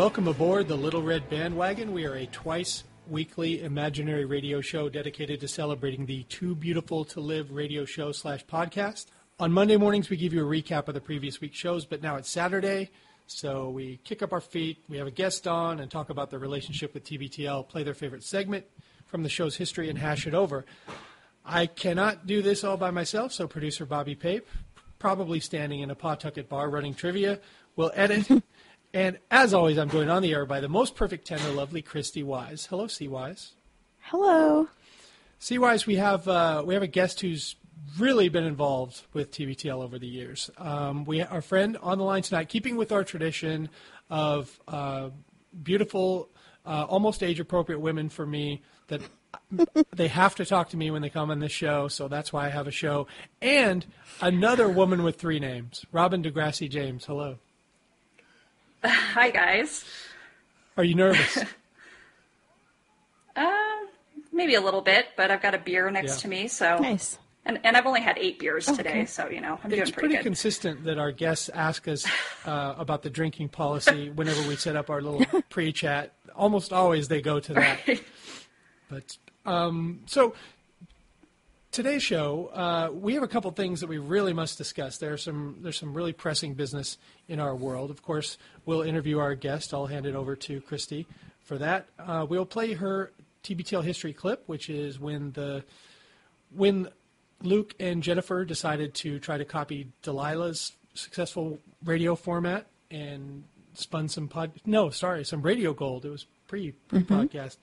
Welcome aboard the Little Red Bandwagon. We are a twice weekly imaginary radio show dedicated to celebrating the Too Beautiful to Live radio show slash podcast. On Monday mornings, we give you a recap of the previous week's shows, but now it's Saturday, so we kick up our feet. We have a guest on and talk about their relationship with TBTL, play their favorite segment from the show's history, and hash it over. I cannot do this all by myself, so producer Bobby Pape, probably standing in a Pawtucket bar running trivia, will edit. and as always, I'm joined on the air by the most perfect tender, lovely Christy Wise. Hello, C Wise. Hello. C Wise, we have uh, we have a guest who's really been involved with TBTL over the years. Um, we our friend on the line tonight, keeping with our tradition of uh, beautiful, uh, almost age appropriate women for me that they have to talk to me when they come on this show, so that's why I have a show. And another woman with three names, Robin DeGrassi James. Hello. Hi, guys. Are you nervous? uh, maybe a little bit, but I've got a beer next Yeah. to me, so Nice. And and I've only had eight beers today, so you know I'm it's doing pretty pretty good. consistent that our guests ask us uh, about the drinking policy whenever we set up our little pre-chat. Almost always they go to that. But um, so today's show, uh, we have a couple things that we really must discuss. There's some there's some really pressing business in our world. Of course, we'll interview our guest. I'll hand it over to Christy for that. Uh, we'll play her TBTL history clip, which is when the when Luke and Jennifer decided to try to copy Delilah's successful radio format and spun some pod. No, sorry, some radio gold. It was pre pre podcast.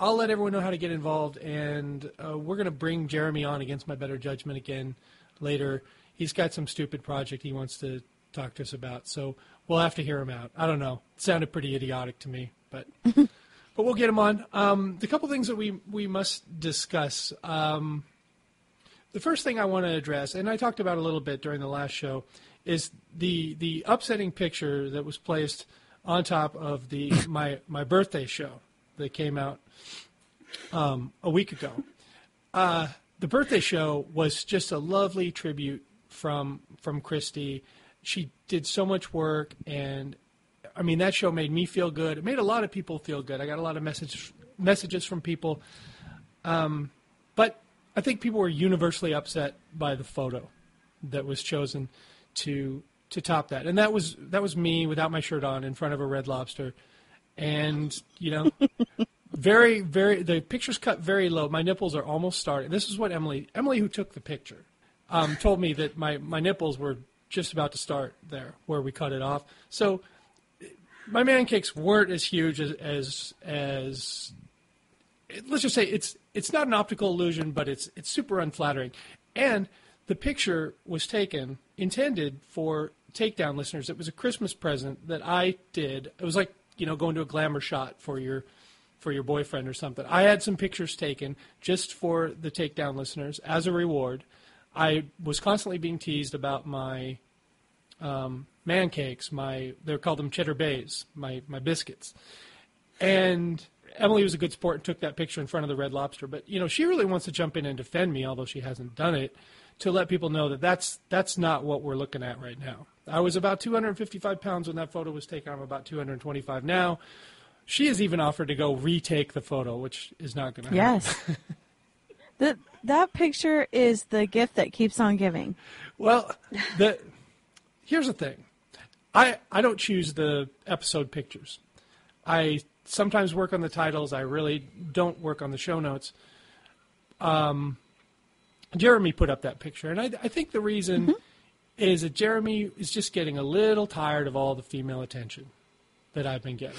I'll let everyone know how to get involved, and uh, we're going to bring Jeremy on against my better judgment again later. He's got some stupid project he wants to talk to us about, so we'll have to hear him out. I don't know. It sounded pretty idiotic to me, but but we'll get him on. Um, the couple things that we we must discuss. Um, the first thing I want to address, and I talked about a little bit during the last show, is the the upsetting picture that was placed on top of the my my birthday show that came out um, a week ago. Uh, the birthday show was just a lovely tribute from from Christy. She did so much work, and I mean that show made me feel good. It made a lot of people feel good. I got a lot of messages messages from people, um, but I think people were universally upset by the photo that was chosen to to top that, and that was that was me without my shirt on in front of a red lobster, and you know. very very the picture's cut very low. My nipples are almost starting. This is what emily emily who took the picture um, told me that my, my nipples were just about to start there where we cut it off. So my man cakes weren't as huge as as, as let's just say it's it's not an optical illusion but it's it's super unflattering. And the picture was taken intended for takedown listeners. It was a christmas present that i did. It was like you know going to a glamour shot for your for your boyfriend or something. I had some pictures taken just for the takedown listeners as a reward. I was constantly being teased about my um, man cakes. My they're called them cheddar bays. My my biscuits, and Emily was a good sport and took that picture in front of the Red Lobster. But you know she really wants to jump in and defend me, although she hasn't done it, to let people know that that's that's not what we're looking at right now. I was about 255 pounds when that photo was taken. I'm about 225 now. She has even offered to go retake the photo, which is not going to happen. Yes. that that picture is the gift that keeps on giving. Well, the here's the thing. I I don't choose the episode pictures. I sometimes work on the titles. I really don't work on the show notes. Um, Jeremy put up that picture, and I, I think the reason is that Jeremy is just getting a little tired of all the female attention that I've been getting.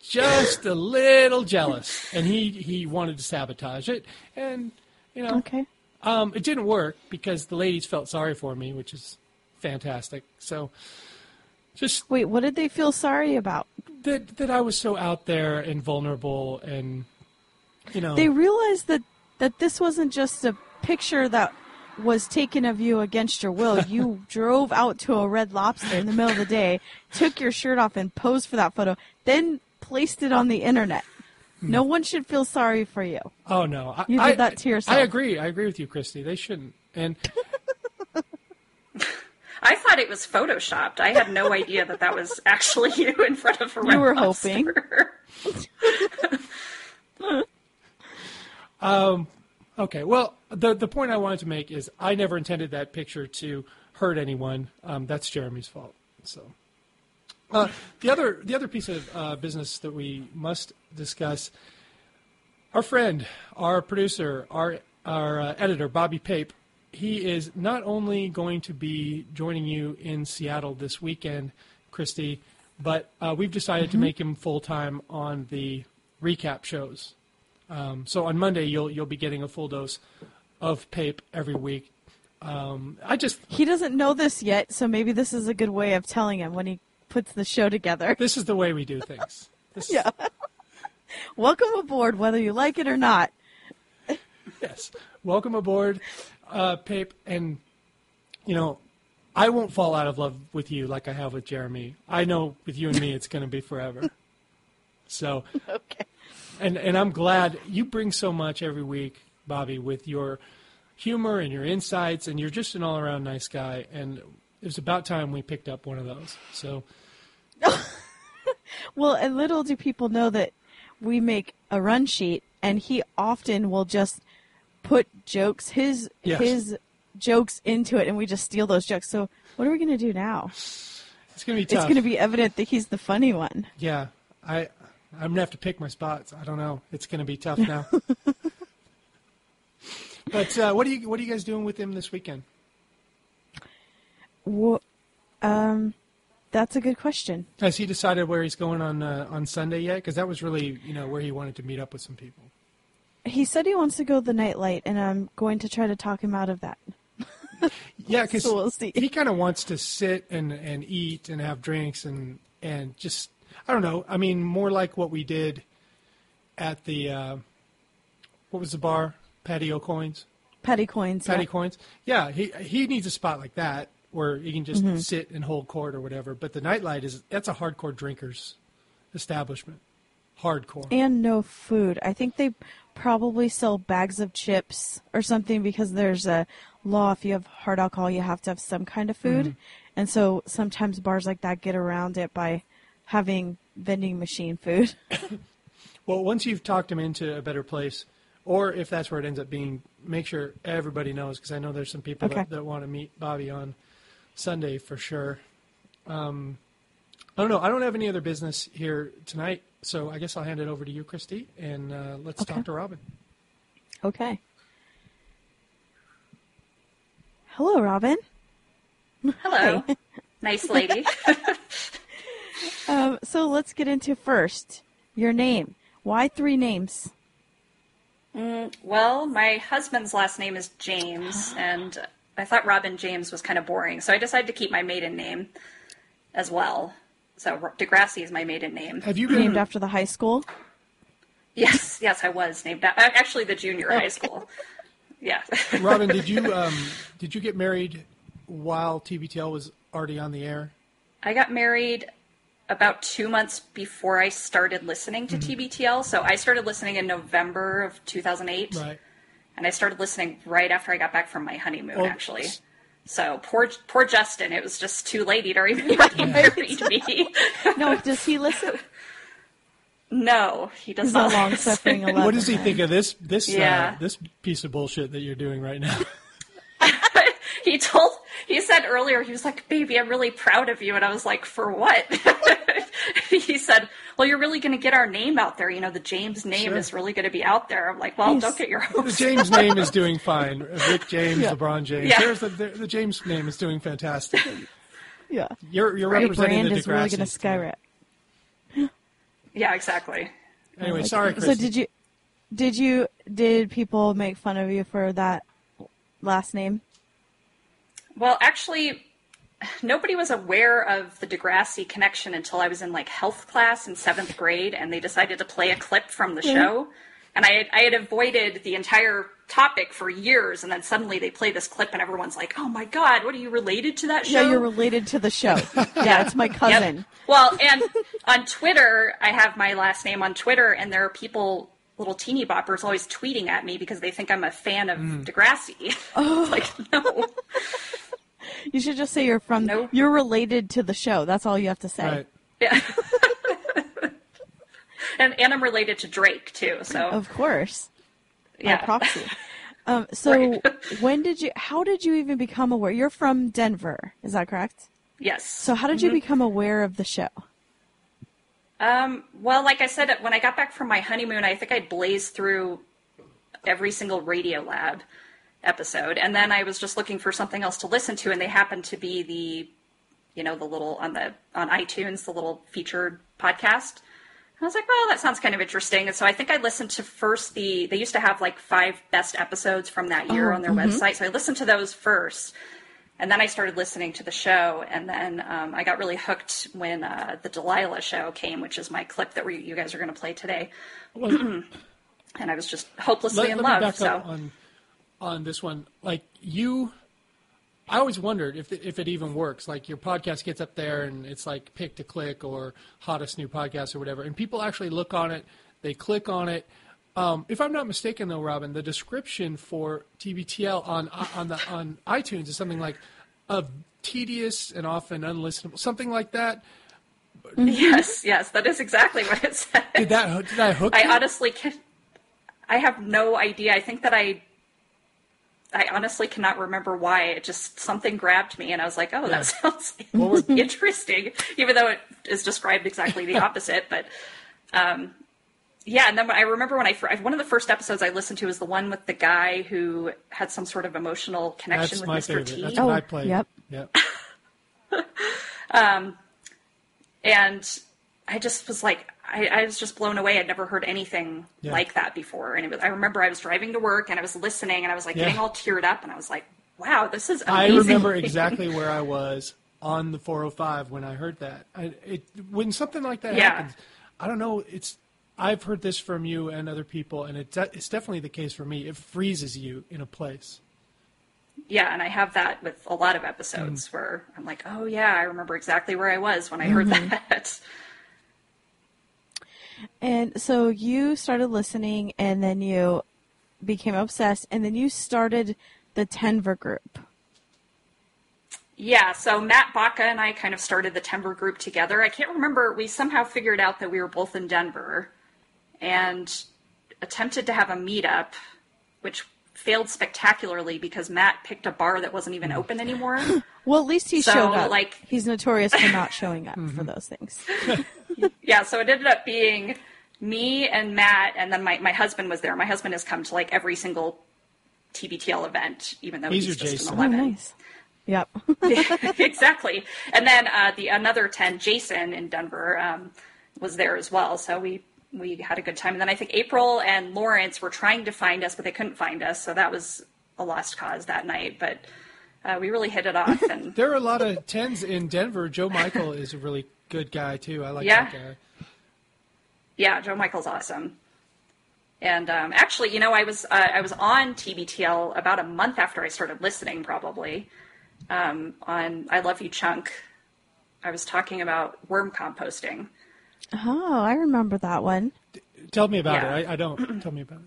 Just a little jealous, and he he wanted to sabotage it, and you know. Okay. Um, it didn't work because the ladies felt sorry for me, which is fantastic. So, just Wait, what did they feel sorry about? that that I was so out there and vulnerable, and you know, They realized that that this wasn't just a picture that was taken of you against your will. You drove out to a Red Lobster in the middle of the day, took your shirt off and posed for that photo, then placed it on the internet. Hmm. No one should feel sorry for you. oh no, I, You did I- that to yourself. I agree. I agree with you, Christy. They shouldn't. And I thought it was photoshopped. I had no idea that that was actually you in front of a You were Red Lobster. hoping. Um, Okay. Well, the the point I wanted to make is I never intended that picture to hurt anyone. Um, that's Jeremy's fault. So, uh, the other the other piece of uh, business that we must discuss. Our friend, our producer, our our uh, editor, Bobby Pape, he is not only going to be joining you in Seattle this weekend, Christy, but uh, we've decided to make him full time on the recap shows. Um, so on Monday, you'll you'll be getting a full dose of Pape every week. Um, I just He doesn't know this yet, so maybe this is a good way of telling him when he puts the show together. this is the way we do things. This, Yeah. Welcome aboard, whether you like it or not. Yes. Welcome aboard, uh, Pape. And you know, I won't fall out of love with you like I have with Jeremy. I know with you and me, it's going to be forever. So, Okay. And and I'm glad you bring so much every week, Bobby, with your humor and your insights, and you're just an all-around nice guy. And it was about time we picked up one of those. So, Well, and little do people know that we make a run sheet, and he often will just put jokes, his Yes. his jokes into it, and we just steal those jokes. So, what are we going to do now? it's going to be tough. It's going to be evident that he's the funny one. Yeah, I I'm gonna have to pick my spots. I don't know. It's gonna be tough now. but uh, what are you what are you guys doing with him this weekend? Well, um, that's a good question. Has he decided where he's going on uh, on Sunday yet? Because that was really you know where he wanted to meet up with some people. He said he wants to go the nightlight, and I'm going to try to talk him out of that. Yeah, because So we'll he kind of wants to sit and and eat and have drinks and and just I don't know. I mean, more like what we did at the uh, what was the bar? Patio Coins. Petty coins. Patty yeah. coins. Yeah, he he needs a spot like that where he can just Mm-hmm. sit and hold court or whatever. But the nightlight is that's a hardcore drinkers establishment. Hardcore. and no food. I think they probably sell bags of chips or something because there's a law if you have hard alcohol you have to have some kind of food. Mm-hmm. And so sometimes bars like that get around it by having vending machine food. Well, once you've talked him into a better place, or if that's where it ends up being, make sure everybody knows because I know there's some people Okay. that, that want to meet Bobby on Sunday for sure. Um, I don't know. I don't have any other business here tonight, so I guess I'll hand it over to you, Christy, and uh, let's Okay. talk to Robin. okay. Hello, Robin. Hello. Nice lady. Um, so let's get into first your name. Why three names? well, my husband's last name is James, and I thought Robin James was kind of boring, so I decided to keep my maiden name as well. So Degrassi is my maiden name. Have you been Named after the high school? Yes, yes, I was named a- actually the junior high school. Yeah. Robin, did you um, did you get married while TBTL was already on the air? I got married about two months before I started listening to Mm-hmm. TBTL. So I started listening in November of 2008, Right. and I started listening right after I got back from my honeymoon, Well, actually. So poor, poor Justin. It was just too late. He'd already, he'd already married me. No, does he listen? no, he does He's not. long suffering What does he think of this this Yeah. uh, this piece of bullshit that you're doing right now? he told he said earlier he was like baby i'm really proud of you and i was like for what he said well you're really going to get our name out there you know the james name Sure. is really going to be out there i'm like well He's- don't get your hopes The James name is doing fine. Rick James, Yeah. LeBron James. Yeah. There's the, the the James name is doing fantastic. Yeah. You're you're Your representing brand the is really going to Degrassis. skyrocket. yeah exactly Anyway, Like- sorry, So did you did you did people make fun of you for that last name? Well actually nobody was aware of the degrassi connection until i was in like health class in seventh grade and they decided to play a clip from the show and I had, I had avoided the entire topic for years and then suddenly they play this clip and everyone's like oh my god what are you related to that show Yeah, you're related to the show. Yeah, it's my Yep. cousin. Well, and on Twitter, I have my last name on Twitter, and there are people, little teeny boppers, always tweeting at me because they think I'm a fan of mm. Degrassi. Oh. Like, no. You should just say you're from. No. You're related to the show. That's all you have to say. Right. Yeah. and and I'm related to Drake too. So Of course. By yeah. proxy. Um, so Right. when did you? How did you even become aware? You're from Denver, is that correct? yes. So how did you become aware of the show? Um, well, like I said, when I got back from my honeymoon, I think I blazed through every single Radio Lab episode, and then I was just looking for something else to listen to, and they happened to be the, you know, the little on the on iTunes, the little featured podcast. I was like, well, that sounds kind of interesting, and so I think I listened to first the. They used to have like five best episodes from that year Oh, on their website, so I listened to those first. And then I started listening to the show, and then um, I got really hooked when uh, the Delilah show came, which is my clip that we, you guys are going to play today. Well, And I was just hopelessly let, in let love. So on on this one. Like you, I always wondered if it, if it even works. Like your podcast gets up there and it's like pick to click or hottest new podcast or whatever, and people actually look on it, they click on it. Um, if I'm not mistaken, though, Robin, the description for TBTL on on the on iTunes is something like a tedious and often unlistenable, something like that. yes, yes, that is exactly what it said. Did that did I hook I you? honestly can. I have no idea. I think that I. I honestly cannot remember why. It just something grabbed me, and I was like, "Oh, Yeah. that sounds interesting," even though it is described exactly the opposite. But, um, yeah. And then I remember when I one of the first episodes I listened to was the one with the guy who had some sort of emotional connection That's with my Mr. favorite. T. That's Oh, what I played. yep. Yep. and I just was like, I, I was just blown away. I'd never heard anything Yeah. like that before. And it was, I remember I was driving to work and I was listening and I was like Yeah. getting all teared up and I was like, wow, this is I remember exactly where I was on the 405 when I heard that. I, it, when something like that Yeah. happens, I don't know. It's I've heard this from you and other people, and it, it's definitely the case for me. It freezes you in a place. Yeah, and I have that with a lot of episodes Mm. where I'm like, oh yeah, I remember exactly where I was when I heard Mm-hmm. that. And so you started listening, and then you became obsessed, and then you started the Tenver group. Yeah, so Matt Baca and I kind of started the Tenver group together. I can't remember, we somehow figured out that we were both in Denver and attempted to have a meetup, which failed spectacularly because Matt picked a bar that wasn't even open anymore. Well, at least he So, showed up. like- he's notorious for not showing up for those things. yeah, so it ended up being me and Matt, and then my, my husband was there. My husband has come to like every single TBTL event, even though He's he's, just Jason. an Oh, 11. nice. Yep. exactly. And then uh, the another ten, Jason in Denver, um, was there as well. So we we had a good time. And then I think April and Lawrence were trying to find us, but they couldn't find us. So that was a lost cause that night. But uh, we really hit it off. And There are a lot of tens in Denver. Joe Michael is a really good guy too. I like Yeah. that guy. yeah, Joe Michael's awesome. And um, actually, you know, I was uh, I was on TBTL about a month after I started listening, probably um, on I Love You Chunk. I was talking about worm composting. Oh, I remember that one. Tell me about Yeah. it. I, I don't. Tell me about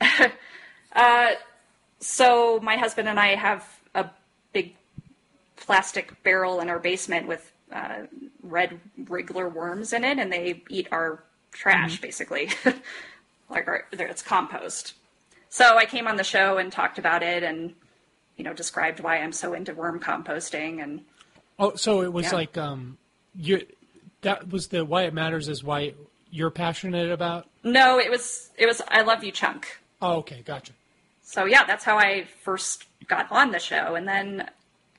it. So my husband and I have a big plastic barrel in our basement with uh, red wriggler worms in it, and they eat our trash basically, like our, it's compost. So I came on the show and talked about it, and you know described why I'm so into worm composting, and Oh, so it was Yeah. like um, you. That was the why it matters is why you're passionate about. no, it was it was I love you chunk. Oh, okay, gotcha. So yeah, that's how I first got on the show, and then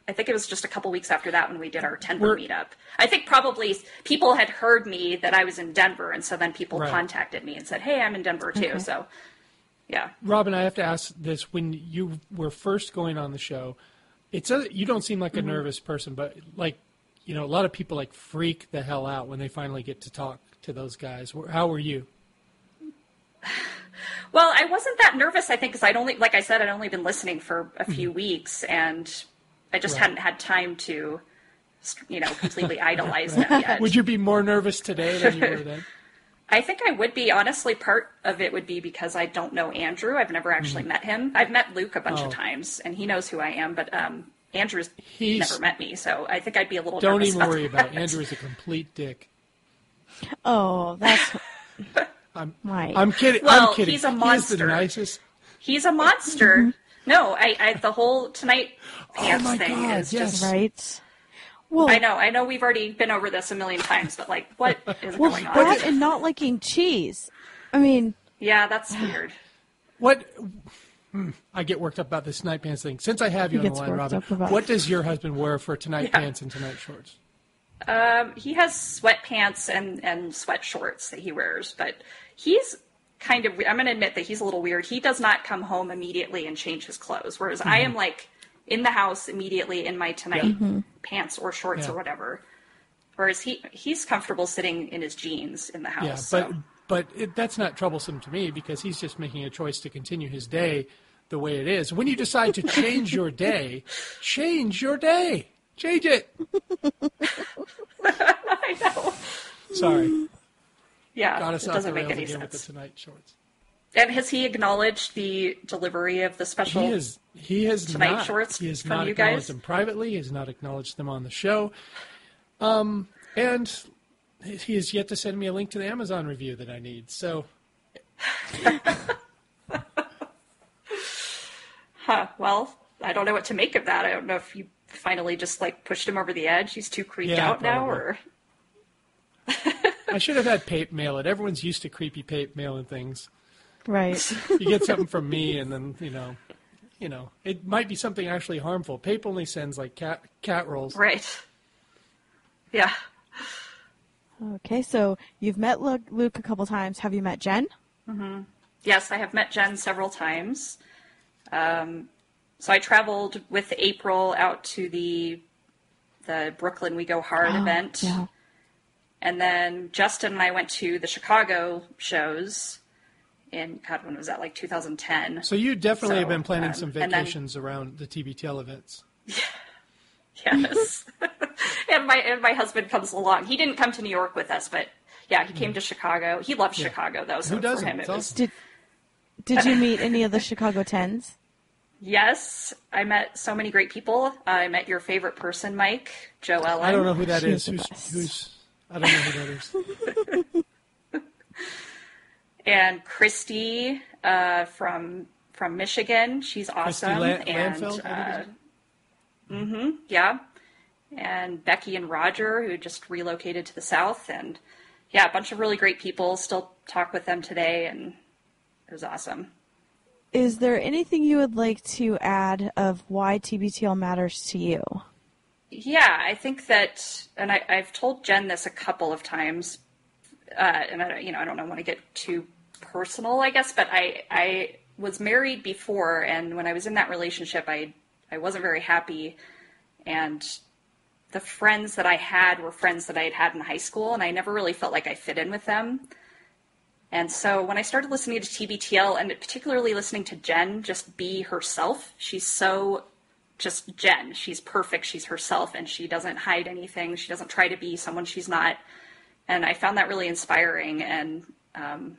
I think it was just a couple weeks after that when we did our Denver We're- meetup. I think probably people had heard me that I was in Denver, and so then people Right. contacted me and said, "Hey, I'm in Denver too." Okay. So yeah, Robin, I have to ask this: when you were first going on the show, it's a, you don't seem like a mm-hmm. nervous person, but like you know, a lot of people like freak the hell out when they finally get to talk to those guys. How were you? Well, I wasn't that nervous, I think, because I'd only, like I said, I'd only been listening for a few weeks, and I just Right. hadn't had time to, you know, completely idolize them yet. Would you be more nervous today than you were then? I think I would be. Honestly, part of it would be because I don't know Andrew. I've never actually met him. I've met Luke a bunch Oh. of times, and he knows who I am. But um, Andrew's He's- never met me, so I think I'd be a little. Don't nervous even worry about that. it. Andrew is a complete dick. Oh, that's I'm, right. I'm kidding. Well, I'm kidding. he's a He is monster. the nicest. He's a monster. Mm-hmm. No, I, I the whole tonight pants Oh my thing God, is yes. just. right. Well, I know, I know. We've already been over this a million times, but like, what is well, going on? that and not liking cheese. I mean, Yeah, that's weird. What? I get worked up about this night pants thing. Since I have you He on the line, Robin, what does your husband wear for tonight Yeah. pants and tonight shorts? Um, he has sweatpants and and sweat shorts that he wears, but he's kind of. I'm going to admit that he's a little weird. He does not come home immediately and change his clothes, whereas I Mm-hmm. am like in the house immediately in my tonight pants or shorts Yeah. or whatever. Whereas he he's comfortable sitting in his jeans in the house. Yeah, so. but but it, that's not troublesome to me because he's just making a choice to continue his day the way it is. When you decide to change your day, change your day. Change it. I know. Sorry, Yeah, got us it doesn't make any again with the sense. tonight shorts. And has he acknowledged the delivery of the special? He is. He has Tonight not. shorts he has from not you acknowledged guys? them privately. He has not acknowledged them on the show. Um, and he has yet to send me a link to the Amazon review that I need. So Huh. Well, I don't know what to make of that. I don't know if you finally just like pushed him over the edge. He's too creeped Yeah, out now, or I should have had Pape mail it. Everyone's used to creepy Pape mailing things. right. You get something from me, and then you know, you know, it might be something actually harmful. Pape only sends like cat cat rolls. right? Yeah. Okay, so you've met Luke, Luke a couple times. Have you met Jen? Mm-hmm. Yes, I have met Jen several times. Um, so I traveled with April out to the the Brooklyn We Go Hard event, Oh, Yeah. and then Justin and I went to the Chicago shows. In God, when was that? Like 2010. So you definitely So, have been planning um, some and then- vacations around the TBTL events. Yes. and my and my husband comes along. He didn't come to New York with us, but yeah, he came to Chicago. He loves Chicago though, so Who doesn't? for him it was awesome. Did Did you meet any of the Chicago Tens? yes. I met so many great people. I met your favorite person, Mike, Joe Ellen. I don't know who that She's is. Who's who's? I don't know who that is. And Christy uh, from from Michigan. She's awesome. Lan- and Landfeld, I uh, think hmm yeah. And Becky and Roger, who just relocated to the south, and yeah, a bunch of really great people. Still talk with them today, and it was awesome. Is there anything you would like to add of why TBTL matters to you? Yeah, I think that, and I, I've told Jen this a couple of times, uh, and I, don't- you know, I don't want to get too personal, I guess, but I, I was married before, and when I was in that relationship, I, I wasn't very happy, and the friends that I had were friends that I had had in high school, and I never really felt like I fit in with them. And so when I started listening to TBTL, and particularly listening to Jen just be herself, she's so just Jen. She's perfect. She's herself, and she doesn't hide anything. She doesn't try to be someone she's not. And I found that really inspiring. And um,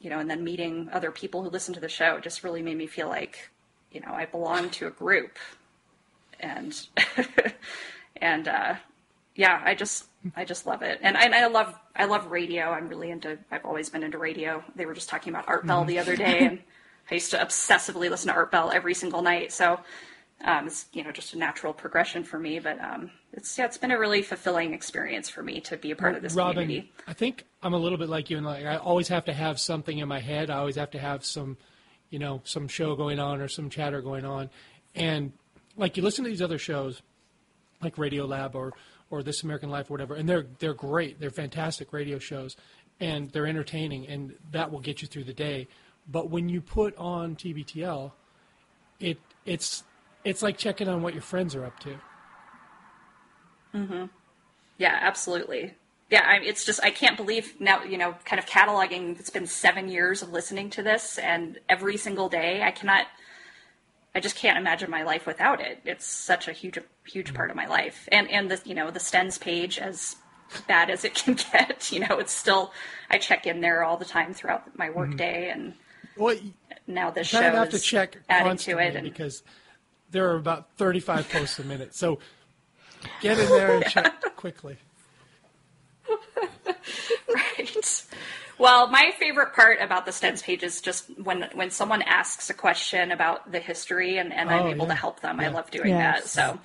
you know, and then meeting other people who listen to the show just really made me feel like, you know, I belong to a group. And and uh, yeah, I just I just love it. And I, and I love I love radio. I'm really into. I've always been into radio. They were just talking about Art Bell the other day, and I used to obsessively listen to Art Bell every single night. So um, it's you know just a natural progression for me. But um, it's yeah, it's been a really fulfilling experience for me to be a part of this Robin, community. I think I'm a little bit like you, and like I always have to have something in my head. I always have to have some, you know, some show going on or some chatter going on, and like you listen to these other shows, like Radio Lab or or This American Life or whatever, and they're they're great. They're fantastic radio shows, and they're entertaining, and that will get you through the day. But when you put on TBTL, it it's it's like checking on what your friends are up to. Mhm. Yeah, absolutely. Yeah, I, it's just I can't believe now. You know, kind of cataloging. It's been seven years of listening to this, and every single day, I cannot. I just can't imagine my life without it. It's such a huge, huge part of my life, and and the you know the Stens page as bad as it can get. You know, it's still I check in there all the time throughout my work mm-hmm. day, and Well, now this show have to check adding to it. And because there are about 35 posts a minute. So get in there and check quickly. right. Well, my favorite part about the Stens page is just when when someone asks a question about the history and, and I'm Oh, able yeah. to help them. I love doing Yes. that. So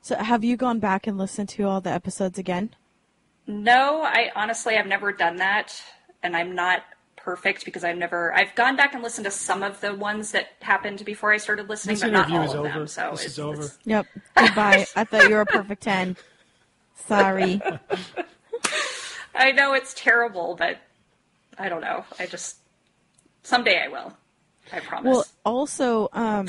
So have you gone back and listened to all the episodes again? no, I honestly I've never done that, and I'm not perfect because I've never I've gone back and listened to some of the ones that happened before I started listening, This but not interview all is of over. them. So this it's, is over. it's- Yep. Goodbye. I thought you were a perfect 10. Sorry. I know it's terrible, but I don't know. I just someday I will. I promise. Well, also, um,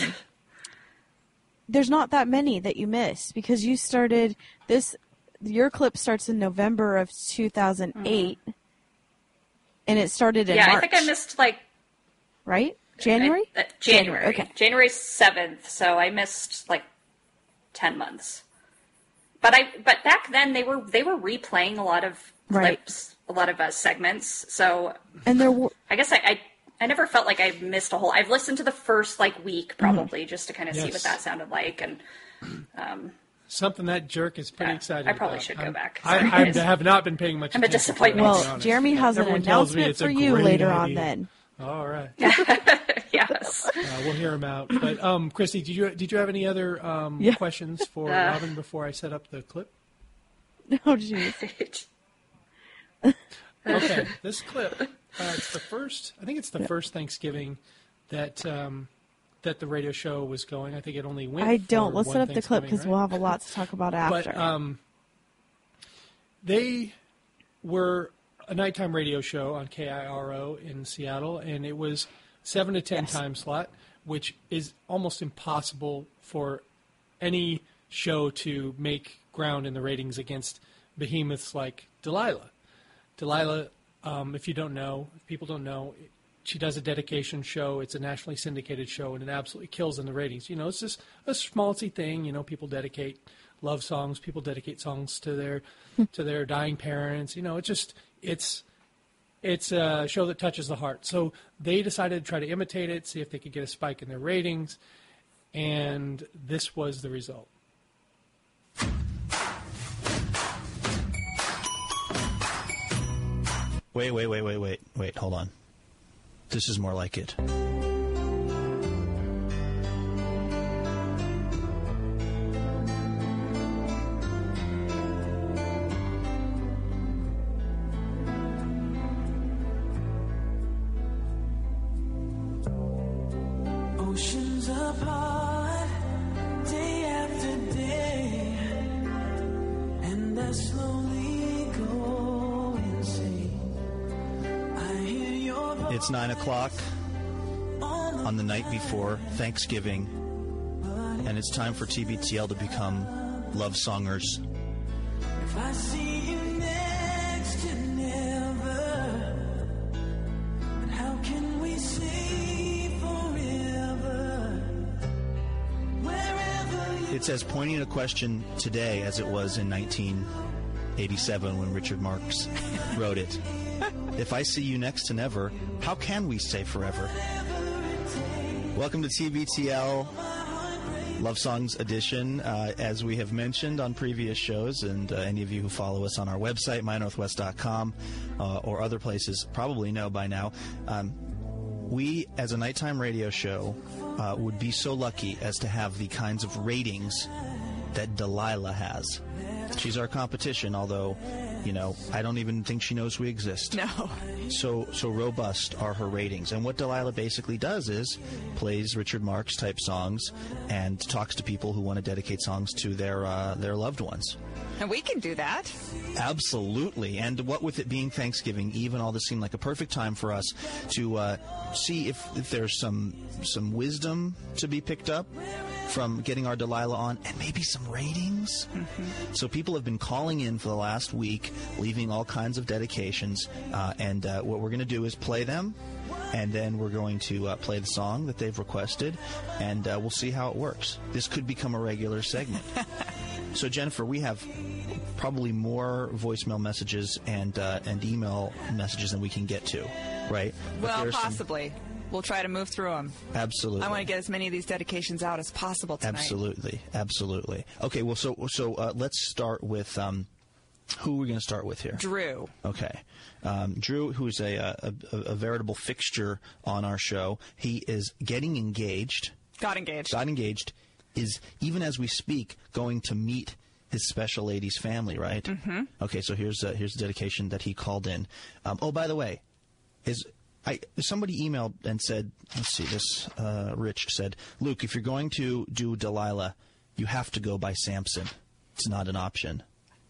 there's not that many that you miss because you started this. Your clip starts in November of 2008, and it started in Mm-hmm. yeah, March. I think I missed like right January. I- uh, January. Okay. January seventh. So I missed like ten months. But I but back then they were they were replaying a lot of Right. clips, a lot of uh, segments. So And there were I guess I, I I never felt like I missed a whole. I've listened to the first like week probably just to kind of see what that sounded like and. Something that jerk is pretty Yeah, excited. I probably about. should go I'm- back. I, Sorry, I guys. have not been paying much. I'm a attention to it, disappointment. Well. Jeremy has an Everyone tells me announcement it's for you great later on. Then All right, yes. uh, we'll hear him out. But um, Christy, did you did you have any other um, Yeah. questions for Uh. Robin before I set up the clip? oh jeez. Okay, this clip. Uh, it's the first. I think it's the first Thanksgiving that um, that the radio show was going. I think it only went. I don't. Let's set up the clip because right? we'll have a lot to talk about after. But um, they were a nighttime radio show on KIRO in Seattle, and it was seven to ten Yes. time slot, which is almost impossible for any show to make ground in the ratings against behemoths like Delilah. Delilah, um, if you don't know, if people don't know, she does a dedication show. It's a nationally syndicated show, and it absolutely kills in the ratings. You know, it's just a schmaltzy thing. You know, people dedicate love songs. People dedicate songs to their to their dying parents. You know, it's just it's it's a show that touches the heart. So they decided to try to imitate it, see if they could get a spike in their ratings, and this was the result. Wait, wait, wait, wait, wait, wait. Hold on. This is more like it. Before Thanksgiving, and it's time for TBTL to become love songers. if I see you next to never. But how can we say forever? Wherever It's as poignant a question today as it was in 1987 when Richard Marx wrote it. If I see you next to never, how can we say forever? Welcome to TBTL Love Songs Edition. Uh, as we have mentioned on previous shows, and uh, any of you who follow us on our website, mynorthwest.com, uh, or other places probably know by now, um, we, as a nighttime radio show, uh, would be so lucky as to have the kinds of ratings that Delilah has. She's our competition, although, you know, I don't even think she knows we exist. No. So, so robust are her ratings. And what Delilah basically does is plays Richard Marx type songs and talks to people who want to dedicate songs to their uh, their loved ones. And we can do that. Absolutely. And what with it being Thanksgiving Eve and all this seemed like a perfect time for us to uh, see if, if there's some some wisdom to be picked up from getting our Delilah on and maybe some ratings. So people have been calling in for the last week, leaving all kinds of dedications. Uh, and uh, what we're going to do is play them. And then we're going to uh, play the song that they've requested, and uh, we'll see how it works. This could become a regular segment. So Jennifer, we have probably more voicemail messages and uh, and email messages than we can get to, right? Well, there's some- possibly. We'll try to move through them. Absolutely. I want to get as many of these dedications out as possible tonight. Absolutely, absolutely. Okay, well, so so uh, let's start with um, who we're going to start with here. Drew. Okay, um, Drew, who's a, a, a, a veritable fixture on our show, he is getting engaged. Got engaged. Got engaged. Is even as we speak going to meet his special lady's family, right? Mm-hmm. Okay, so here's uh, here's the dedication that he called in. Um, oh, by the way, is I somebody emailed and said, let's see, this uh, Rich said, Luke, if you're going to do Delilah, you have to go by Samson. It's not an option.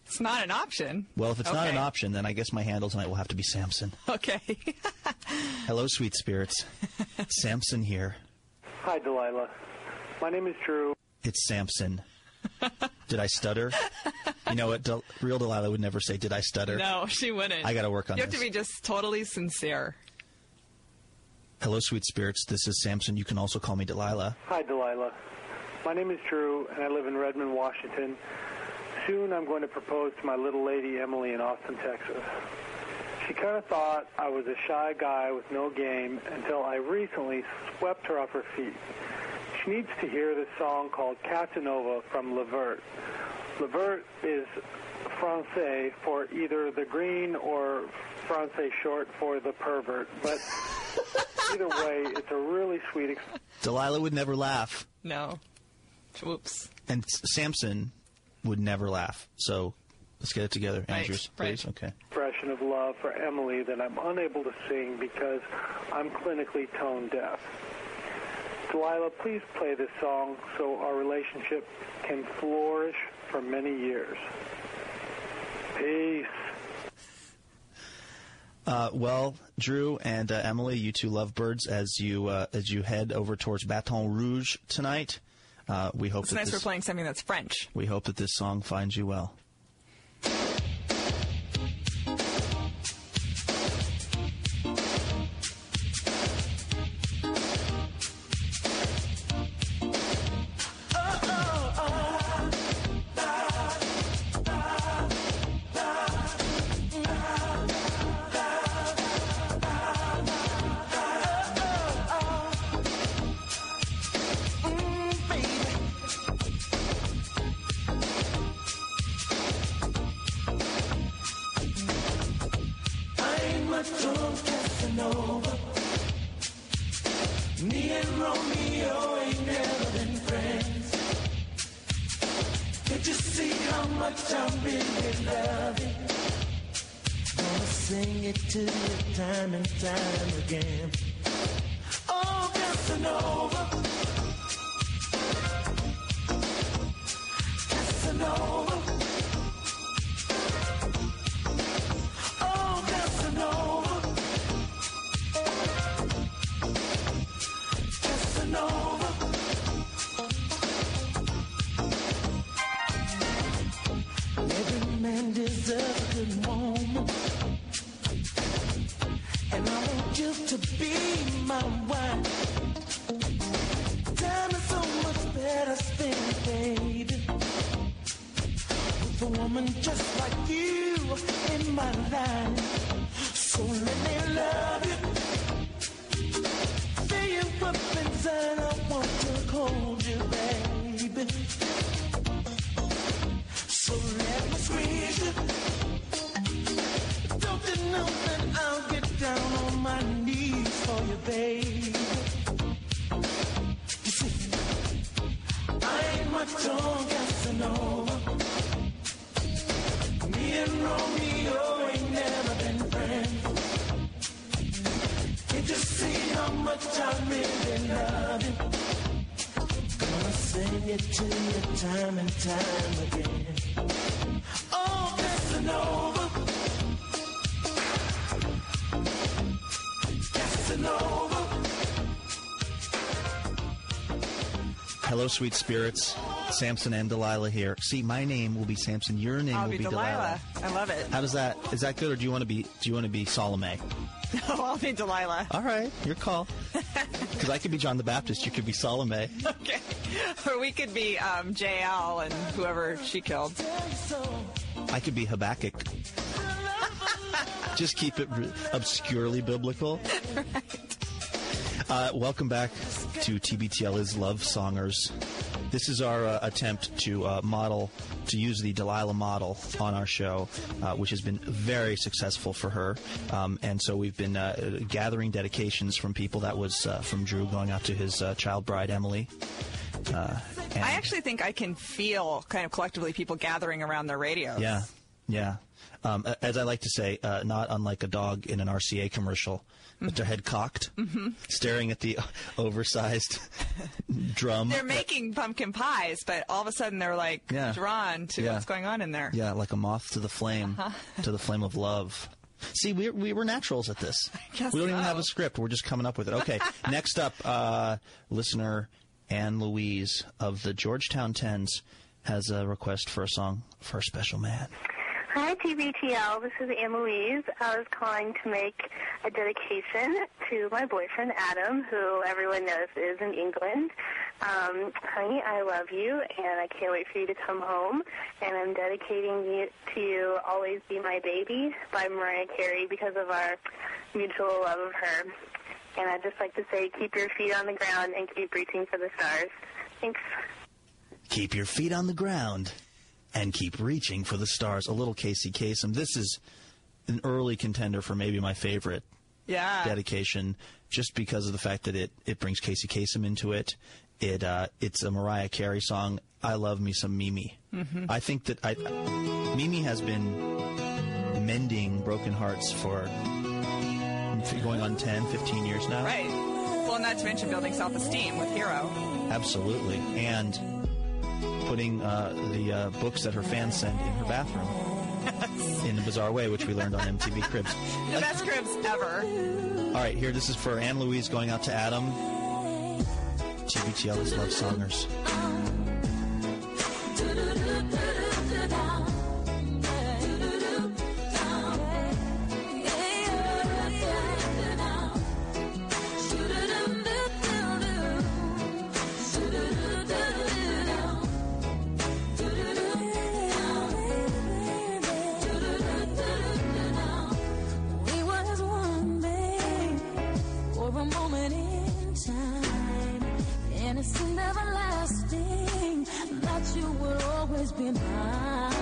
It's not an option. Well, if it's not an option, then I guess my handle tonight will have to be Samson. Okay. Hello, sweet spirits. Samson here. Hi, Delilah. My name is Drew. It's Samson. Did I stutter? You know what? Del- real Delilah would never say, "Did I stutter?" no, she wouldn't. I gotta work on this. You have this. to be just totally sincere. Hello, sweet spirits. This is Samson. You can also call me Delilah. Hi, Delilah. My name is Drew, and I live in Redmond, Washington. Soon I'm going to propose to my little lady Emily in Austin, Texas. She kind of thought I was a shy guy with no game until I recently swept her off her feet. She needs to hear this song called Casanova from Levert. Levert is Francais for either the green or Francais short for the pervert, but either way, it's a really sweet experience. Delilah would never laugh, No. Whoops. and Samson would never laugh. So let's get it together, Right, Andrews, right. please. Okay. expression of love for Emily that I'm unable to sing because I'm clinically tone deaf. Delilah, please play this song so our relationship can flourish for many years. Peace. Uh, well, Drew and uh, Emily, you two lovebirds, as you uh, as you head over towards Baton Rouge tonight, uh, we hope It's that nice this, we're playing something that's French. we hope that this song finds you well. Sweet spirits. Samson and Delilah here. See, my name will be Samson. Your name I'll will be be Delilah. I love it. How does that? Is that good, or do you want to be? Do you want to be Salome? Oh, I'll be Delilah. All right, your call. Because I could be John the Baptist. You could be Salome. Okay. Or we could be um, JL and whoever she killed. I could be Habakkuk. Just keep it obscurely biblical. Uh, Uh, welcome back to TBTL is Love Songers. This is our uh, attempt to uh, model, to use the Delilah model on our show, uh, which has been very successful for her. Um, and so we've been uh, gathering dedications from people. That was uh, from Drew going out to his uh, child bride, Emily. Uh, I actually think I can feel kind of collectively people gathering around their radios. Yeah, yeah. Um, as I like to say, uh, not unlike a dog in an RCA commercial, with their head cocked, staring at the oversized drum. They're making pumpkin pies, but all of a sudden they're like Yeah. drawn to Yeah. what's going on in there. yeah, like a moth to the flame, Uh-huh. to the flame of love. See, we, we were naturals at this. we don't even have a script. We're just coming up with it. Okay, next up, uh, listener Anne Louise of the Georgetown Tens has a request for a song for a special man. Hi, TBTL. This is Anne Louise. I was calling to make a dedication to my boyfriend, Adam, who everyone knows is in England. Um, honey, I love you, and I can't wait for you to come home. And I'm dedicating you to you Always Be My Baby by Mariah Carey because of our mutual love of her. And I'd just like to say, keep your feet on the ground and keep reaching for the stars. Thanks. Keep your feet on the ground and keep reaching for the stars. A little Casey Kasem. This is an early contender for maybe my favorite Yeah. dedication, just because of the fact that it, it brings Casey Kasem into it. It uh, it's a Mariah Carey song. I love me some Mimi. Mm-hmm. I think that I, Mimi has been mending broken hearts for going on 10, 15 years now. Right. Well, not to mention building self-esteem with Hero. Absolutely. And putting uh, the uh, books that her fans send in her bathroom in a bizarre way, which we learned on MTV Cribs. The best cribs ever. All right, here, this is for Anne Louise going out to Adam. TBTL is Love Songers. You would always be mine.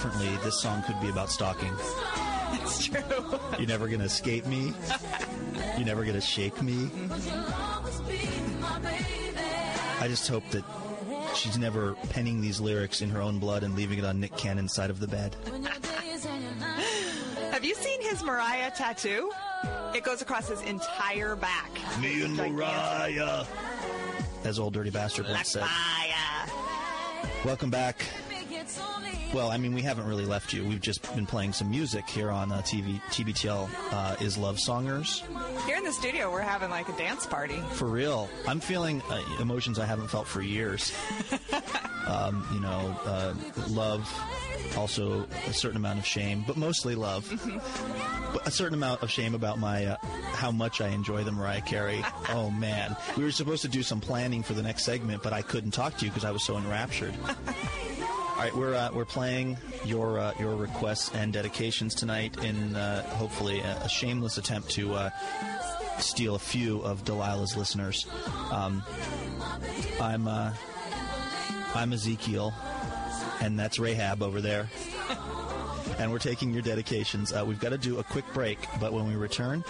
Differently, this song could be about stalking. It's true. You're never going to escape me. You're never going to shake me. 'Cause you'll always be my baby. I just hope that she's never penning these lyrics in her own blood and leaving it on Nick Cannon's side of the bed. When your days and your nights. Have you seen his Mariah tattoo? It goes across his entire back. Me and Mariah. As old dirty bastard once said. Mariah. Welcome back. Well, I mean, we haven't really left you. We've just been playing some music here on uh, TV. TBTL uh, is Love Songers. Here in the studio, we're having like a dance party. For real. I'm feeling uh, emotions I haven't felt for years. um, you know, uh, love, also a certain amount of shame, but mostly love. but a certain amount of shame about my uh, how much I enjoy the Mariah Carey. oh man, we were supposed to do some planning for the next segment, but I couldn't talk to you because I was so enraptured. All right, we're uh, we're playing your uh, your requests and dedications tonight in uh, hopefully a, a shameless attempt to uh, steal a few of Delilah's listeners. Um, I'm uh, I'm Ezekiel, and that's Rahab over there. And we're taking your dedications. Uh, we've got to do a quick break, but when we return,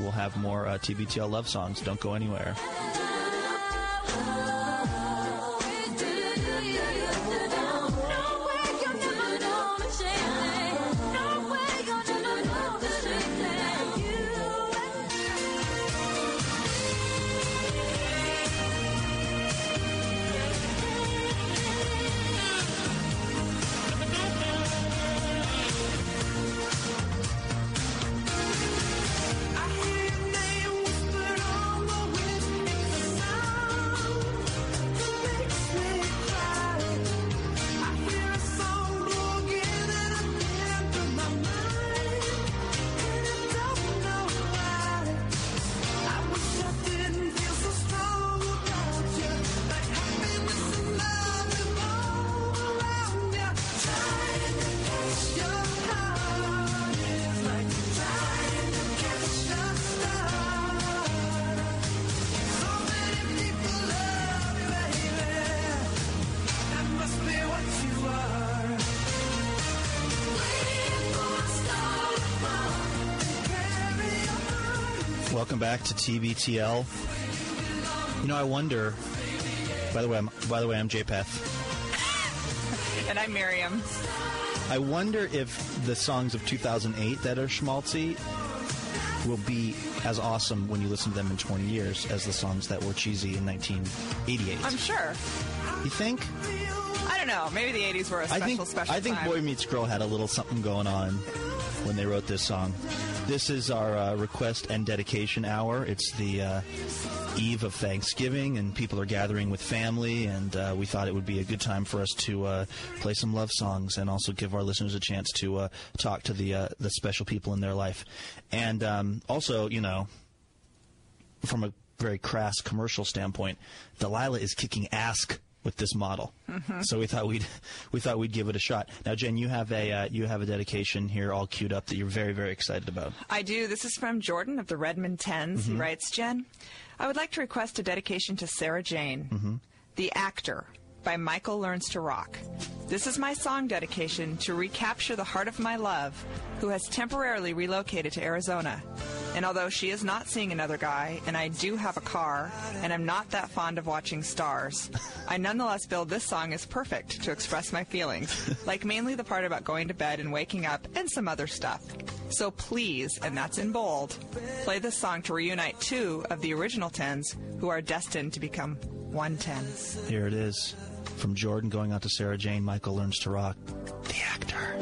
we'll have more TBTL love songs. Don't go anywhere. TBTL. You know, I wonder. By the way, I'm, by the way, I'm JPeth. And I'm Miriam. I wonder if the songs of 2008 that are schmaltzy will be as awesome when you listen to them in 20 years as the songs that were cheesy in 1988. I'm sure. you think? I don't know. Maybe the 80s were a special, I think special I think time. Boy Meets Girl had a little something going on when they wrote this song. This is our uh, request and dedication hour. It's the uh, eve of Thanksgiving, and people are gathering with family. And uh, we thought it would be a good time for us to uh, play some love songs and also give our listeners a chance to uh, talk to the uh, the special people in their life. And um, also, you know, from a very crass commercial standpoint, Delilah is kicking ass with this model. So we thought we'd we thought we'd give it a shot. Now, Jen, you have a uh, you have a dedication here all queued up that you're very very excited about. I do. This is from Jordan of the Redmond 10s. Mm-hmm. He writes, Jen, I would like to request a dedication to Sarah Jane, Mm-hmm. The Actor, by Michael Learns to Rock. This is my song dedication to recapture the heart of my love, who has temporarily relocated to Arizona. And although she is not seeing another guy, and I do have a car, and I'm not that fond of watching stars, I nonetheless feel this song is perfect to express my feelings, like mainly the part about going to bed and waking up and some other stuff. So please, and that's in bold, play this song to reunite two of the original tens who are destined to become one ten. Here it is from Jordan going out to Sarah Jane. Michael learns to rock. The actor.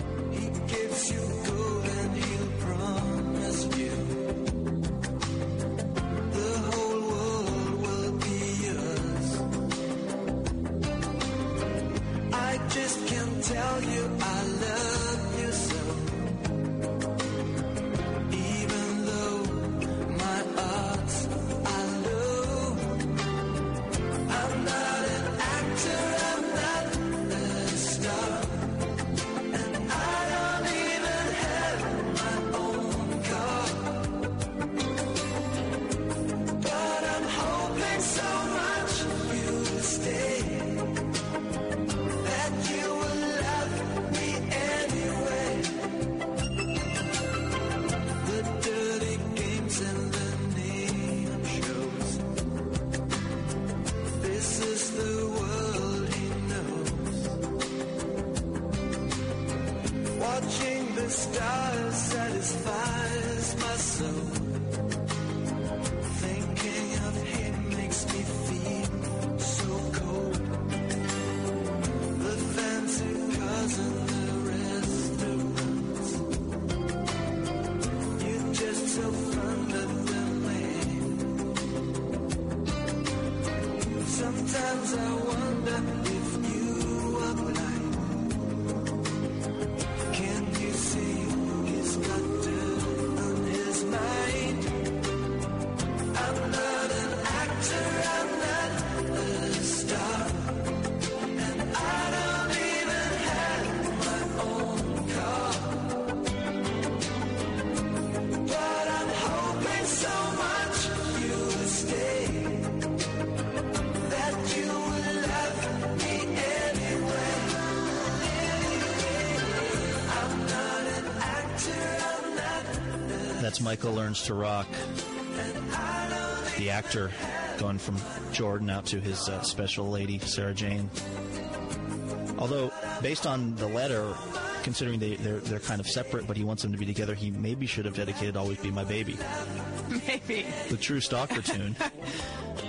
To Rock. The actor going from Jordan out to his uh, special lady, Sarah Jane. Although, based on the letter, considering they, they're, they're kind of separate, but he wants them to be together, he maybe should have dedicated Always Be My Baby. Maybe. The true stalker tune.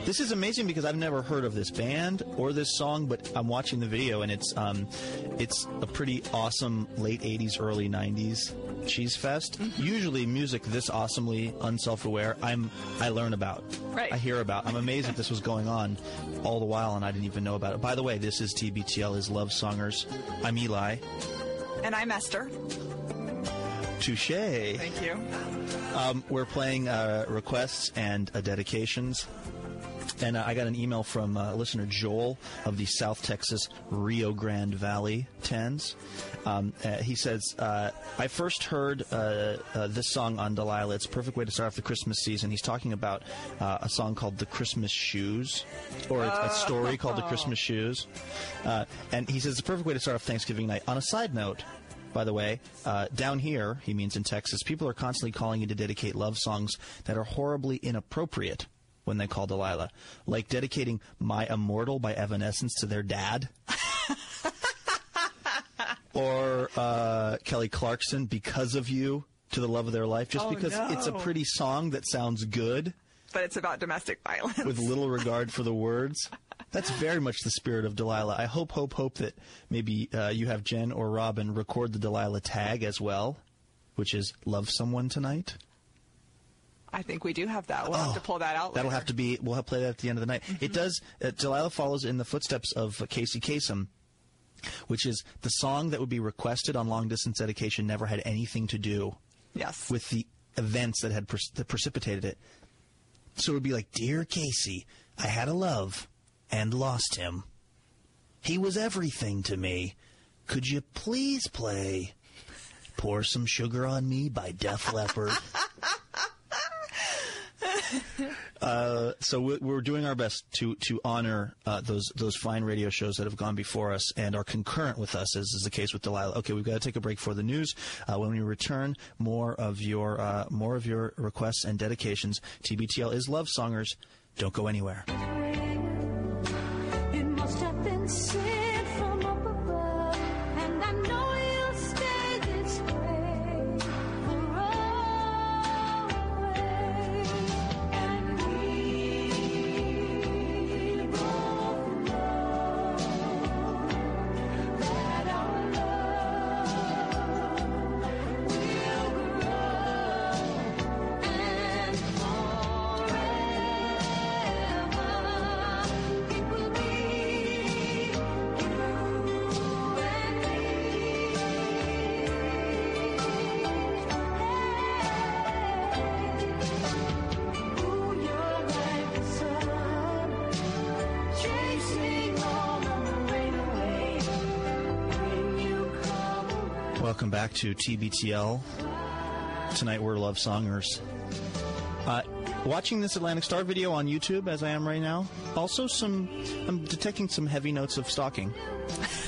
This is amazing because I've never heard of this band or this song, but I'm watching the video and it's um, it's a pretty awesome late '80s, early '90s cheese fest. Usually, music this awesomely unself-aware, I'm I learn about, Right. I hear about. I'm amazed that this was going on all the while and I didn't even know about it. By the way, this is TBTL is Love Songers. I'm Eli. And I'm Esther. Touche. Thank you. Um, we're playing uh, requests and uh, dedications. And uh, I got an email from uh, listener Joel of the South Texas Rio Grande Valley Tens. Um, uh, he says, uh, I first heard uh, uh, this song on Delilah. It's a perfect way to start off the Christmas season. He's talking about uh, a song called The Christmas Shoes, or a, a story called The Christmas Shoes. Uh, and he says, it's a perfect way to start off Thanksgiving night. On a side note, by the way, uh, down here, he means in Texas, people are constantly calling you to dedicate love songs that are horribly inappropriate when they call Delilah. Like dedicating My Immortal by Evanescence to their dad. or uh, Kelly Clarkson, Because of You, to the love of their life, just Oh, because it's a pretty song that sounds good But it's about domestic violence. with little regard for the words. That's very much the spirit of Delilah. I hope, hope, hope that maybe uh, you have Jen or Robin record the Delilah tag as well, which is "Love Someone Tonight." I think we do have that. We'll have to pull that out. Oh, That'll later. have to be. We'll have to play that at the end of the night. It does. Uh, Delilah follows in the footsteps of uh, Casey Kasem, which is the song that would be requested on long distance dedication. Never had anything to do Yes. with the events that had pre- that precipitated it. So it would be like, Dear Casey, I had a love and lost him. He was everything to me. Could you please play Pour Some Sugar on Me by Def Leppard? Uh, so we- we're doing our best to to honor uh, those those fine radio shows that have gone before us and are concurrent with us, as is the case with Delilah. Okay, we've got to take a break for the news. Uh, when we return, more of your uh, more of your requests and dedications. TBTL is love songers. Don't go anywhere. Welcome back to TBTL. Tonight we're love songers. Uh, watching this Atlantic Starr video on YouTube as I am right now. Also, some I'm detecting some heavy notes of stalking.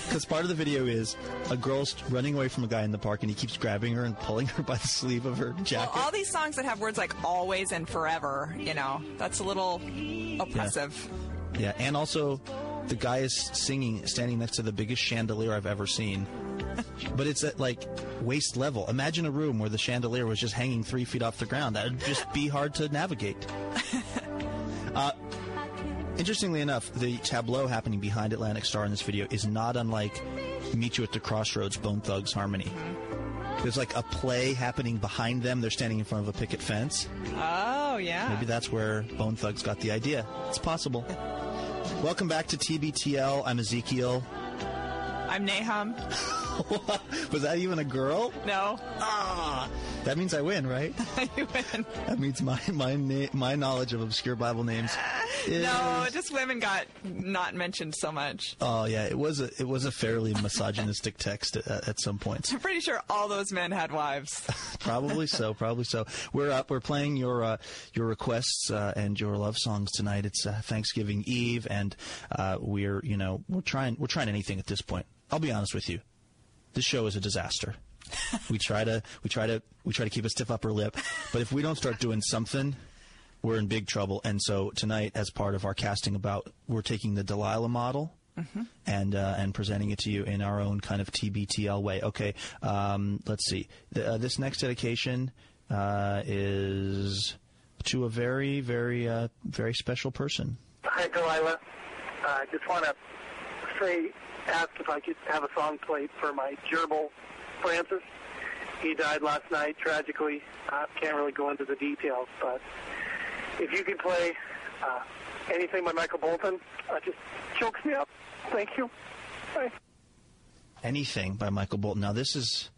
Because part of the video is a girl's running away from a guy in the park, and he keeps grabbing her and pulling her by the sleeve of her Well, jacket. all these songs that have words like always and forever, you know, that's a little oppressive. Yeah, and also the guy is singing, standing next to the biggest chandelier I've ever seen. But it's at like waist level. Imagine a room where the chandelier was just hanging three feet off the ground. That would just be hard to navigate. Uh, interestingly enough, the tableau happening behind Atlantic Starr in this video is not unlike Meet You at the Crossroads Bone Thugs Harmony. There's like a play happening behind them. They're standing in front of a picket fence. Oh, yeah. Maybe that's where Bone Thugs got the idea. It's possible. Welcome back to TBTL. I'm Ezekiel. I'm Nahum. Was that even a girl? No. Ah, that means I win, right? you win. That means my my na- my knowledge of obscure Bible names. Is, No, just women got not mentioned so much. Oh yeah, it was a it was a fairly misogynistic text at, at some points. I'm pretty sure all those men had wives. Probably so. Probably so. We're up. We're playing your uh, your requests uh, and your love songs tonight. It's uh, Thanksgiving Eve, and uh, we're you know we're trying we're trying anything at this point. I'll be honest with you. This show is a disaster. we try to we try to we try to keep a stiff upper lip, but if we don't start doing something, we're in big trouble. And so tonight, as part of our casting about, we're taking the Delilah model. And uh, and presenting it to you in our own kind of TBTL way. Okay, um, let's see. The, uh, this next dedication uh, is to a very, very, uh, very special person. Hi, Delilah. Uh, I just want to say, ask if I could have a song played for my gerbil, Francis. He died last night, tragically. I can't really go into the details, but if you could play uh, anything by Michael Bolton, uh, just chokes me up. Thank you. Bye. Anything by Michael Bolton. Now this is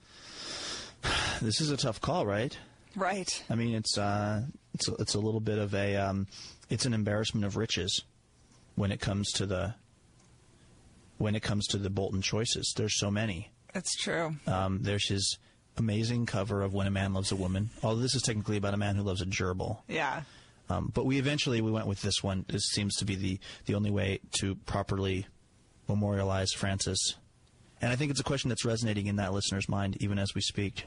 this is a tough call, right? Right. I mean, it's uh, it's a, it's a little bit of a um, it's an embarrassment of riches when it comes to the when it comes to the Bolton choices. There's so many. It's true. Um, there's his amazing cover of "When a Man Loves a Woman." Although this is technically about a man who loves a gerbil. Yeah. Um, but we eventually we went with this one. This seems to be the the only way to properly memorialize Francis. And I think it's a question that's resonating in that listener's mind even as we speak.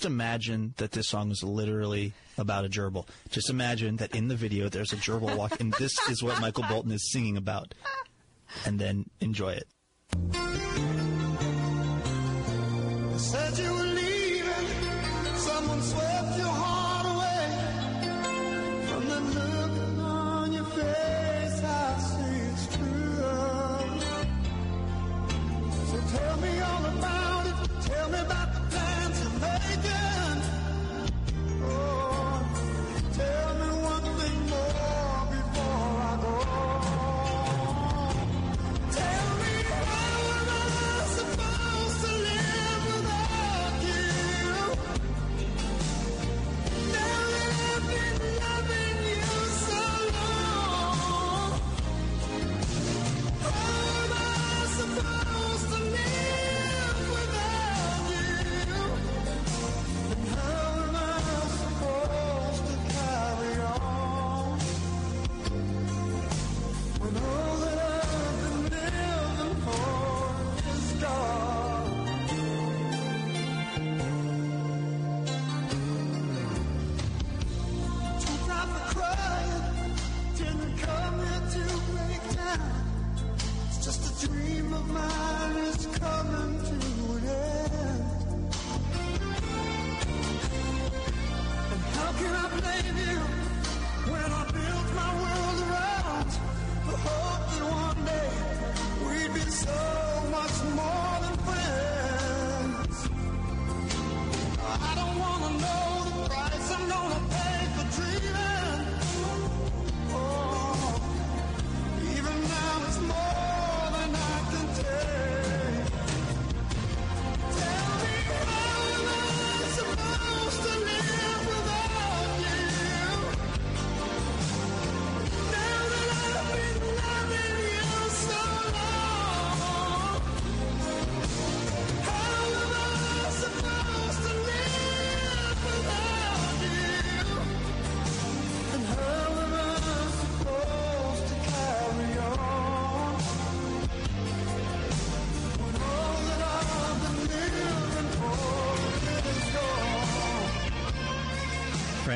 Just imagine that this song is literally about a gerbil. Just imagine that in the video there's a gerbil walk, and this is what Michael Bolton is singing about. And then enjoy it.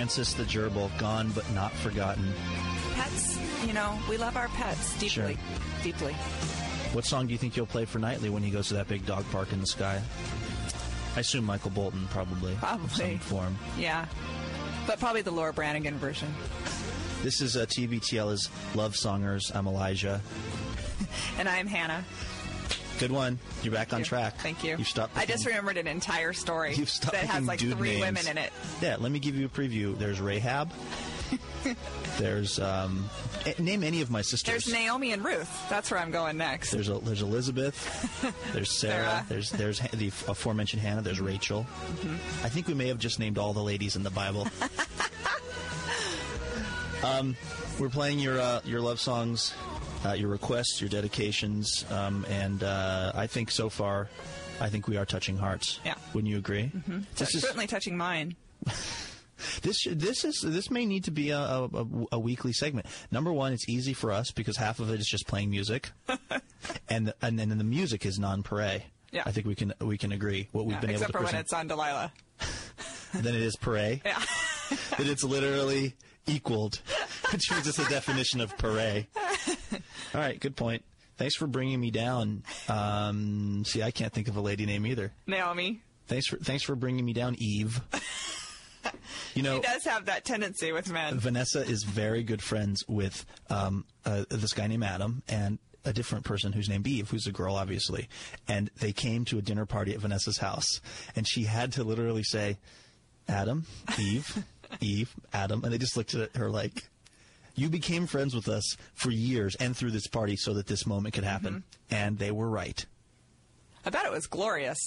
Francis the gerbil, gone but not forgotten. Pets, you know, we love our pets deeply. Deeply. What song do you think you'll play for Knightley when he goes to that big dog park in the sky? I assume Michael Bolton, probably. Probably. Form. Yeah. But probably the Laura Branigan version. This is uh, TBTL's Love Songers. I'm Elijah. And I'm Hannah. Good one. You're back on you. track. Thank you. You've stopped. I just remembered an entire story You've stopped that has like three names. women in it. Yeah, let me give you a preview. There's Rahab. there's um, name any of my sisters. There's Naomi and Ruth. That's where I'm going next. There's a, there's Elizabeth. There's Sarah. Sarah. There's there's the aforementioned Hannah. There's Rachel. Mm-hmm. I think we may have just named all the ladies in the Bible. Um, we're playing your uh, your love songs, uh, your requests, your dedications, um, and uh, I think so far, I think we are touching hearts. Yeah. Wouldn't you agree? Mm-hmm. This is Certainly touching mine. this should- this is this may need to be a, a, a, weekly segment. Number one, it's easy for us because half of it is just playing music, and and then the music is non-pare. Yeah. I think we can we can agree what we've Yeah, been able except to for when it's on Delilah. then it is pare. Yeah. that it's literally equaled, which means it's a definition of pare. All right, good point. Thanks for bringing me down. Um, see, I can't think of a lady name either. Naomi. Thanks for thanks for bringing me down, Eve. You know, He does have that tendency with men. Vanessa is very good friends with um, uh, this guy named Adam and a different person who's named Eve, who's a girl, obviously. And they came to a dinner party at Vanessa's house, and she had to literally say, "Adam, Eve, Eve, Adam," and they just looked at her like. You became friends with us for years and through this party so that this moment could happen. And they were right. I bet it was glorious.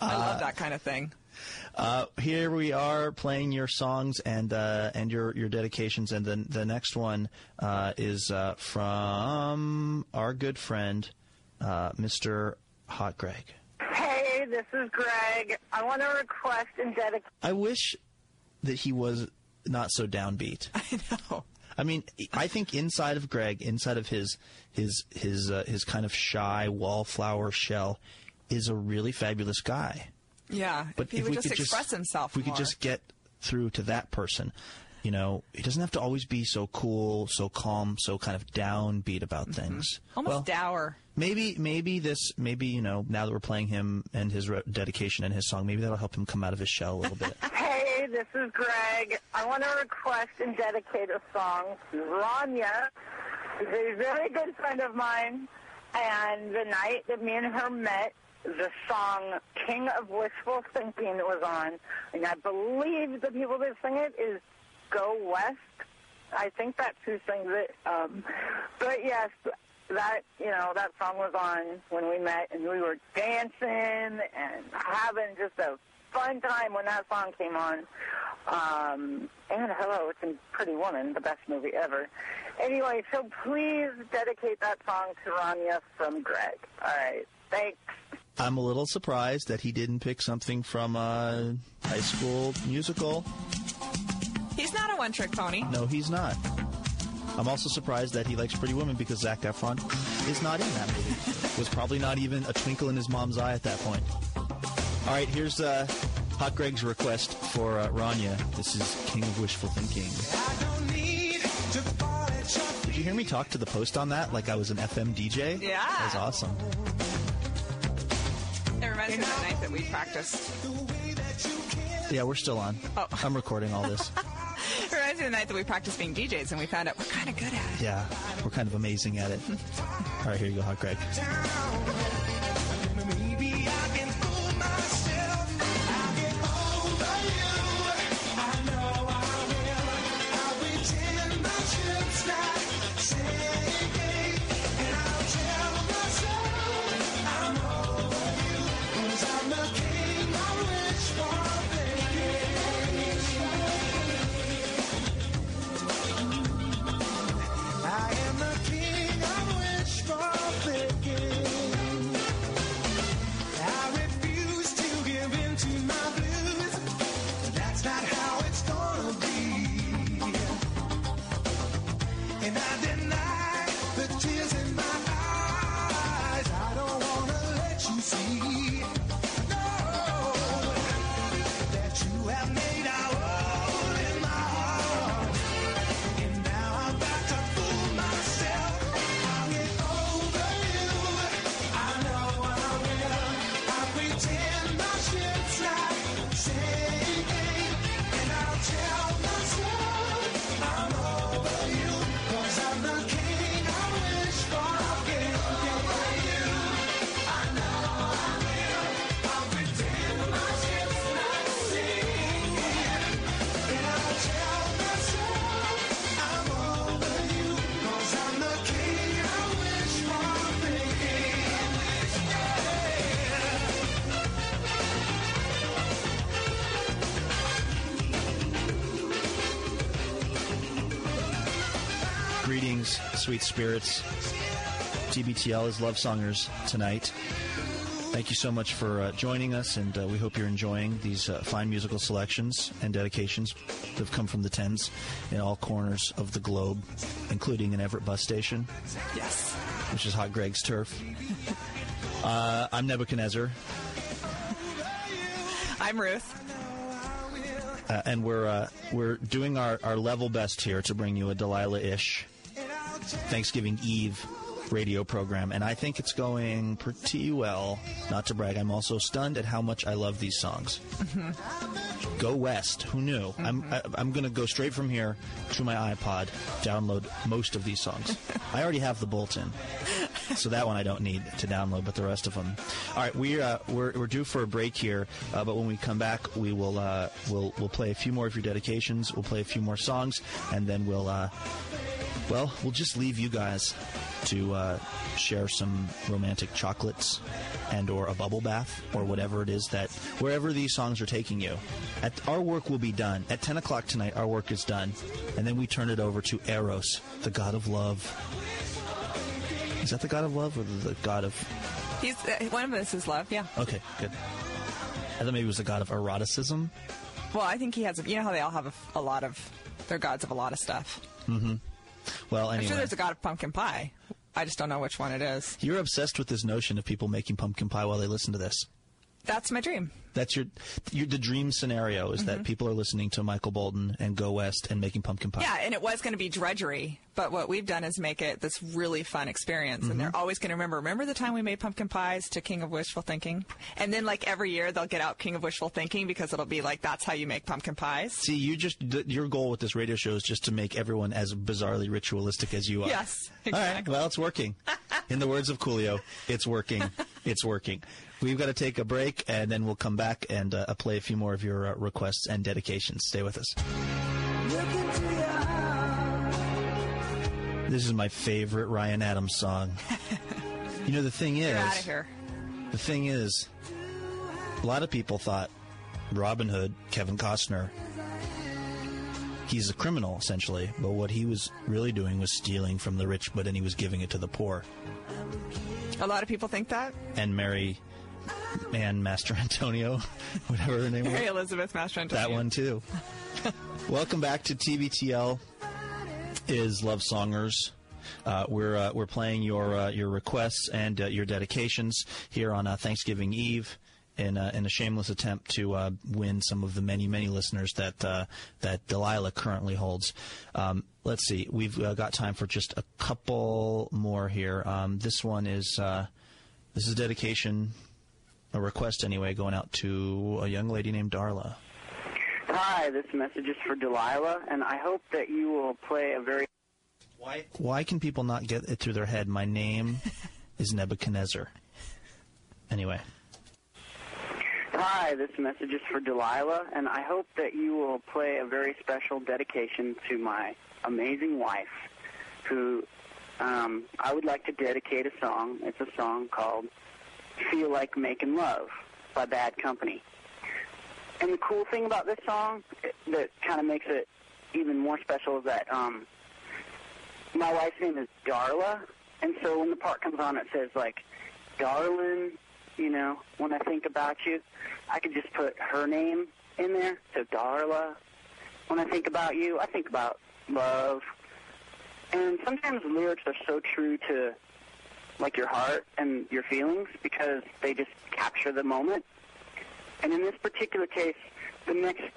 I love that kind of thing. Uh, here we are playing your songs and uh, and your your dedications, and then the next one uh, is uh, from our good friend, uh, Mr. Hot Greg. Hey, this is Greg. I want to request and dedicate. I wish that he was not so downbeat. I know. I mean, I think inside of Greg, inside of his his his uh, his kind of shy wallflower shell, is a really fabulous guy. Yeah. But if he if would just express himself if we more. could just get through to that person, you know, he doesn't have to always be so cool, so calm, so kind of downbeat about things. Mm-hmm. Almost well, dour. maybe maybe this maybe you know now that we're playing him and his re- dedication and his song, maybe that'll help him come out of his shell a little bit. This is Greg. I want to request and dedicate a song to Rania, who's a very good friend of mine. And the night that me and her met, the song King of Wishful Thinking was on. And I believe the people that sing it is Go West. I think that's who sings it. Um, but yes, that you know that song was on when we met, and we were dancing and having just a fun time when that song came on. Um, and hello, it's in Pretty Woman, the best movie ever. Anyway, so please dedicate that song to Rania from Greg. All right, thanks. I'm a little surprised that he didn't pick something from a high school musical. He's not a one-trick pony. No, he's not. I'm also surprised that he likes Pretty Woman because Zac Efron is not in that movie. Was probably not even a twinkle in his mom's eye at that point. All right, here's uh, Hot Greg's request for uh, Rania. This is King of Wishful Thinking. Did you hear me talk to the post on that like I was an FM DJ? Yeah. That was awesome. It reminds me of the night that we practiced. Yeah, we're still on. Oh. I'm recording all this. It reminds me of the night that we practiced being DJs and we found out we're kind of good at it. Yeah, we're kind of amazing at it. All right, here you go, Hot Greg. that sweet spirits. TBTL is Love Songers tonight. Thank you so much for uh, joining us, and uh, we hope you're enjoying these uh, fine musical selections and dedications that have come from the tens in all corners of the globe, including an Everett bus station, Yes. which is Hot Greg's turf. Uh, I'm Nebuchadnezzar, I'm Ruth. uh, and we're uh, we're doing our, our level best here to bring you a Delilah-ish Thanksgiving Eve radio program, and I think it's going pretty well. Not to brag, I'm also stunned at how much I love these songs. Go West. Who knew? I'm I, I'm going to go straight from here to my iPod, download most of these songs. I already have the Bolton, so that one I don't need to download, but the rest of them. All right, we uh, we're we're due for a break here, uh, but when we come back, we will uh, we'll we'll play a few more of your dedications. We'll play a few more songs, and then we'll uh, well we'll just leave you guys to uh, share some romantic chocolates and or a bubble bath or whatever it is that wherever these songs are taking you at our work will be done at 10 o'clock tonight our work is done and then we turn it over to eros the god of love is that the god of love or the god of He's uh, one of us is love. Yeah. okay good i thought maybe it was the god of eroticism Well, I think he has. A, you know how they all have a, a lot of. They're gods of a lot of stuff. Well I'm sure there's a god of pumpkin pie. I just don't know which one it is. you're obsessed with this notion of people making pumpkin pie while they listen to this That's my dream. That's your, your the dream scenario is Mm-hmm. that people are listening to Michael Bolton and Go West and making pumpkin pie. Yeah, and it was going to be drudgery, but what we've done is make it this really fun experience. And Mm-hmm. they're always going to remember. Remember the time we made pumpkin pies to King of Wishful Thinking? And then, like every year, they'll get out King of Wishful Thinking because it'll be like that's how you make pumpkin pies. See, you just th- your goal with this radio show is just to make everyone as bizarrely ritualistic as you are. Yes, All right. exactly. Well, it's working. In the words of Coolio, it's working. It's working. We've got to take a break, and then we'll come back and uh, play a few more of your uh, requests and dedications. Stay with us. This is my favorite Ryan Adams song. You know, the thing is, Get out of here. The thing is, a lot of people thought Robin Hood, Kevin Costner, he's a criminal essentially, but what he was really doing was stealing from the rich, but then he was giving it to the poor. A lot of people think that. And Mary Ann Master Antonio, whatever her name was, Mary Elizabeth Master Antonio. that one too. Welcome back to TBTL. Is Love Songers. Uh, we're uh, we're playing your uh, your requests and uh, your dedications here on uh, Thanksgiving Eve in uh, in a shameless attempt to uh, win some of the many many listeners that uh, that Delilah currently holds. Um, let's see, we've uh, got time for just a couple more here. Um, this one is uh, this is dedication, a request anyway, going out to a young lady named Darla. Hi, this message is for Delilah, and I hope that you will play a very Why? Why can people not get it through their head? My name is Nebuchadnezzar. Anyway, Hi, this message is for Delilah, and I hope that you will play a very special dedication to my amazing wife, who um, I would like to dedicate a song. It's a song called Feel Like Making Love by Bad Company. And the cool thing about this song that kind of makes it even more special is that um, my wife's name is Darla, and so when the part comes on, it says like, "Darling," you know. When I think about you, I could just put her name in there. So Darla. When I think about you, I think about love. And sometimes lyrics are so true to like your heart and your feelings because they just capture the moment. And in this particular case, the next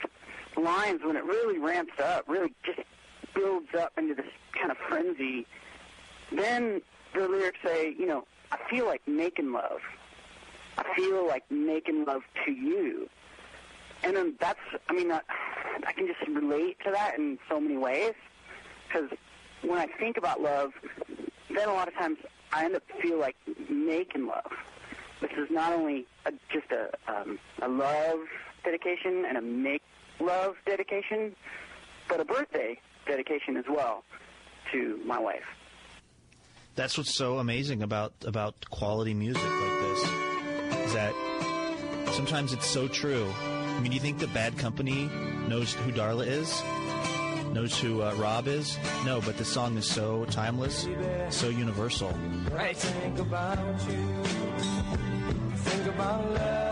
lines, when it really ramps up, really just builds up into this kind of frenzy, then the lyrics say, you know, I feel like making love. Feel like making love to you. And then that's, I mean, I, I can just relate to that in so many ways. Because when I think about love, then a lot of times I end up feel like making love. This is not only a, just a um, a love dedication and a make love dedication, but a birthday dedication as well to my wife. that's what's so amazing about about quality music like this that sometimes it's so true. I mean, do you think the Bad Company knows who Darla is? knows who uh, Rob is? No, but the song is so timeless, so universal. Right. Think about you. Think about love.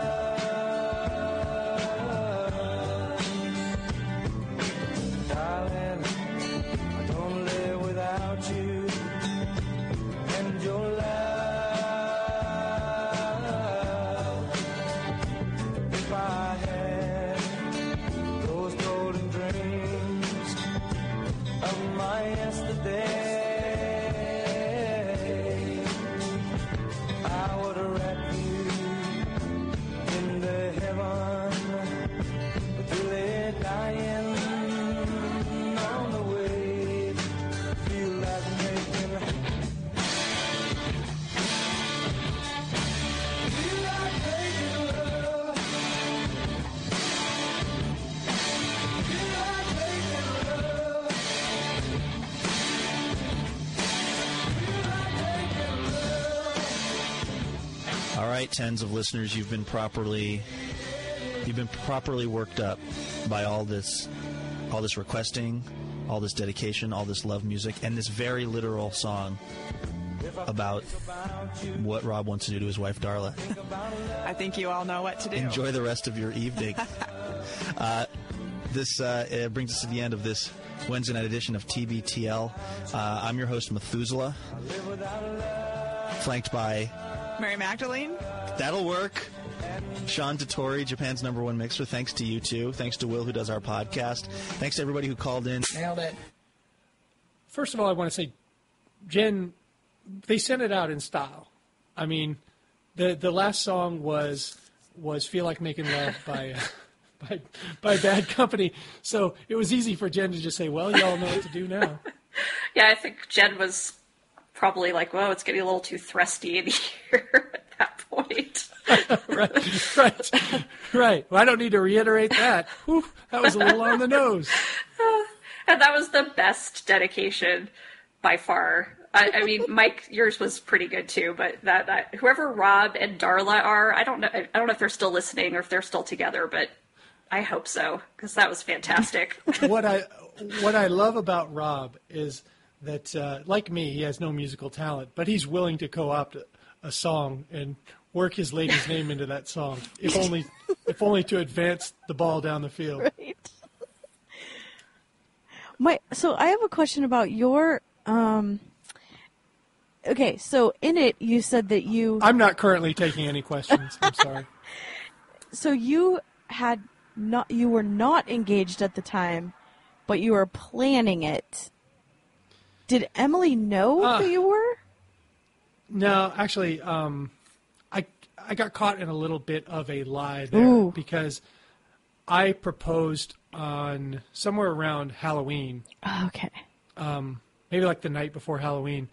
Of listeners, you've been properly you've been properly worked up by all this all this requesting, all this dedication, all this love music, and this very literal song about what Rob wants to do to his wife Darla. I think you all know what to do. Enjoy the rest of your evening. uh, this uh, it brings us to the end of this Wednesday night edition of TBTL. Uh, I'm your host Methuselah, flanked by Mary Magdalene? That'll work. Sean Totori, Japan's number one mixer. Thanks to you too. Thanks to Will, who does our podcast. Thanks to everybody who called in. Nailed it. First of all, I want to say, Jen, they sent it out in style. I mean, the the last song was was "Feel Like Making Love" by uh, by by Bad Company, so it was easy for Jen to just say, "Well, y'all know what to do now." Yeah, I think Jen was probably like, "Whoa, it's getting a little too thrusty in here." Point. right, right, right. Well, I don't need to reiterate that. Whew, that was a little on the nose. and that was the best dedication by far. I, I mean, Mike, yours was pretty good too. But that, that whoever Rob and Darla are, I don't know. I don't know if they're still listening or if they're still together, but I hope so because that was fantastic. what I what I love about Rob is that, uh, like me, he has no musical talent, but he's willing to co-opt a, a song and work his lady's name into that song, if only if only to advance the ball down the field. Right. My so I have a question about your um Okay, so in it you said that you I'm not currently taking any questions. I'm sorry. so you had not you were not engaged at the time, but you were planning it. Did Emily know Uh, who you were? No, actually, um, I got caught in a little bit of a lie there Ooh. because I proposed on somewhere around Halloween, Oh, okay. maybe like the night before Halloween,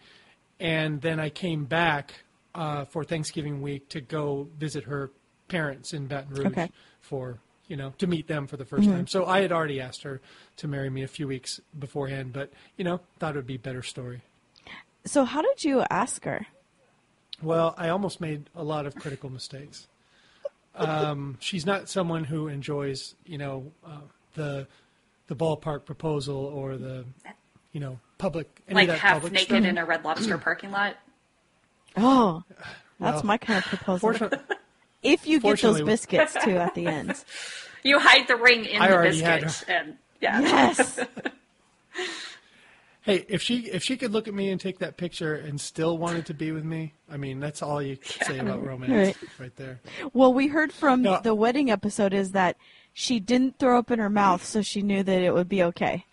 and then I came back uh, for Thanksgiving week to go visit her parents in Baton Rouge Okay. for you know to meet them for the 1st time. So I had already asked her to marry me a few weeks beforehand, but you know thought it would be a better story. So how did you ask her? Well, I almost made a lot of critical mistakes. Um, she's not someone who enjoys, you know, uh, the the ballpark proposal or the, you know, public any like of that half public naked stuff. in a Red Lobster parking lot. Oh, that's Well, my kind of proposal. Fortunately, if you get those biscuits too at the end. You hide the ring in I the already had biscuit, and yeah, Yes. hey, if she if she could look at me and take that picture and still wanted to be with me, I mean, that's all you can say about romance Right. right there. Well, we heard from No. the wedding episode is that she didn't throw up in her mouth, so she knew that it would be okay.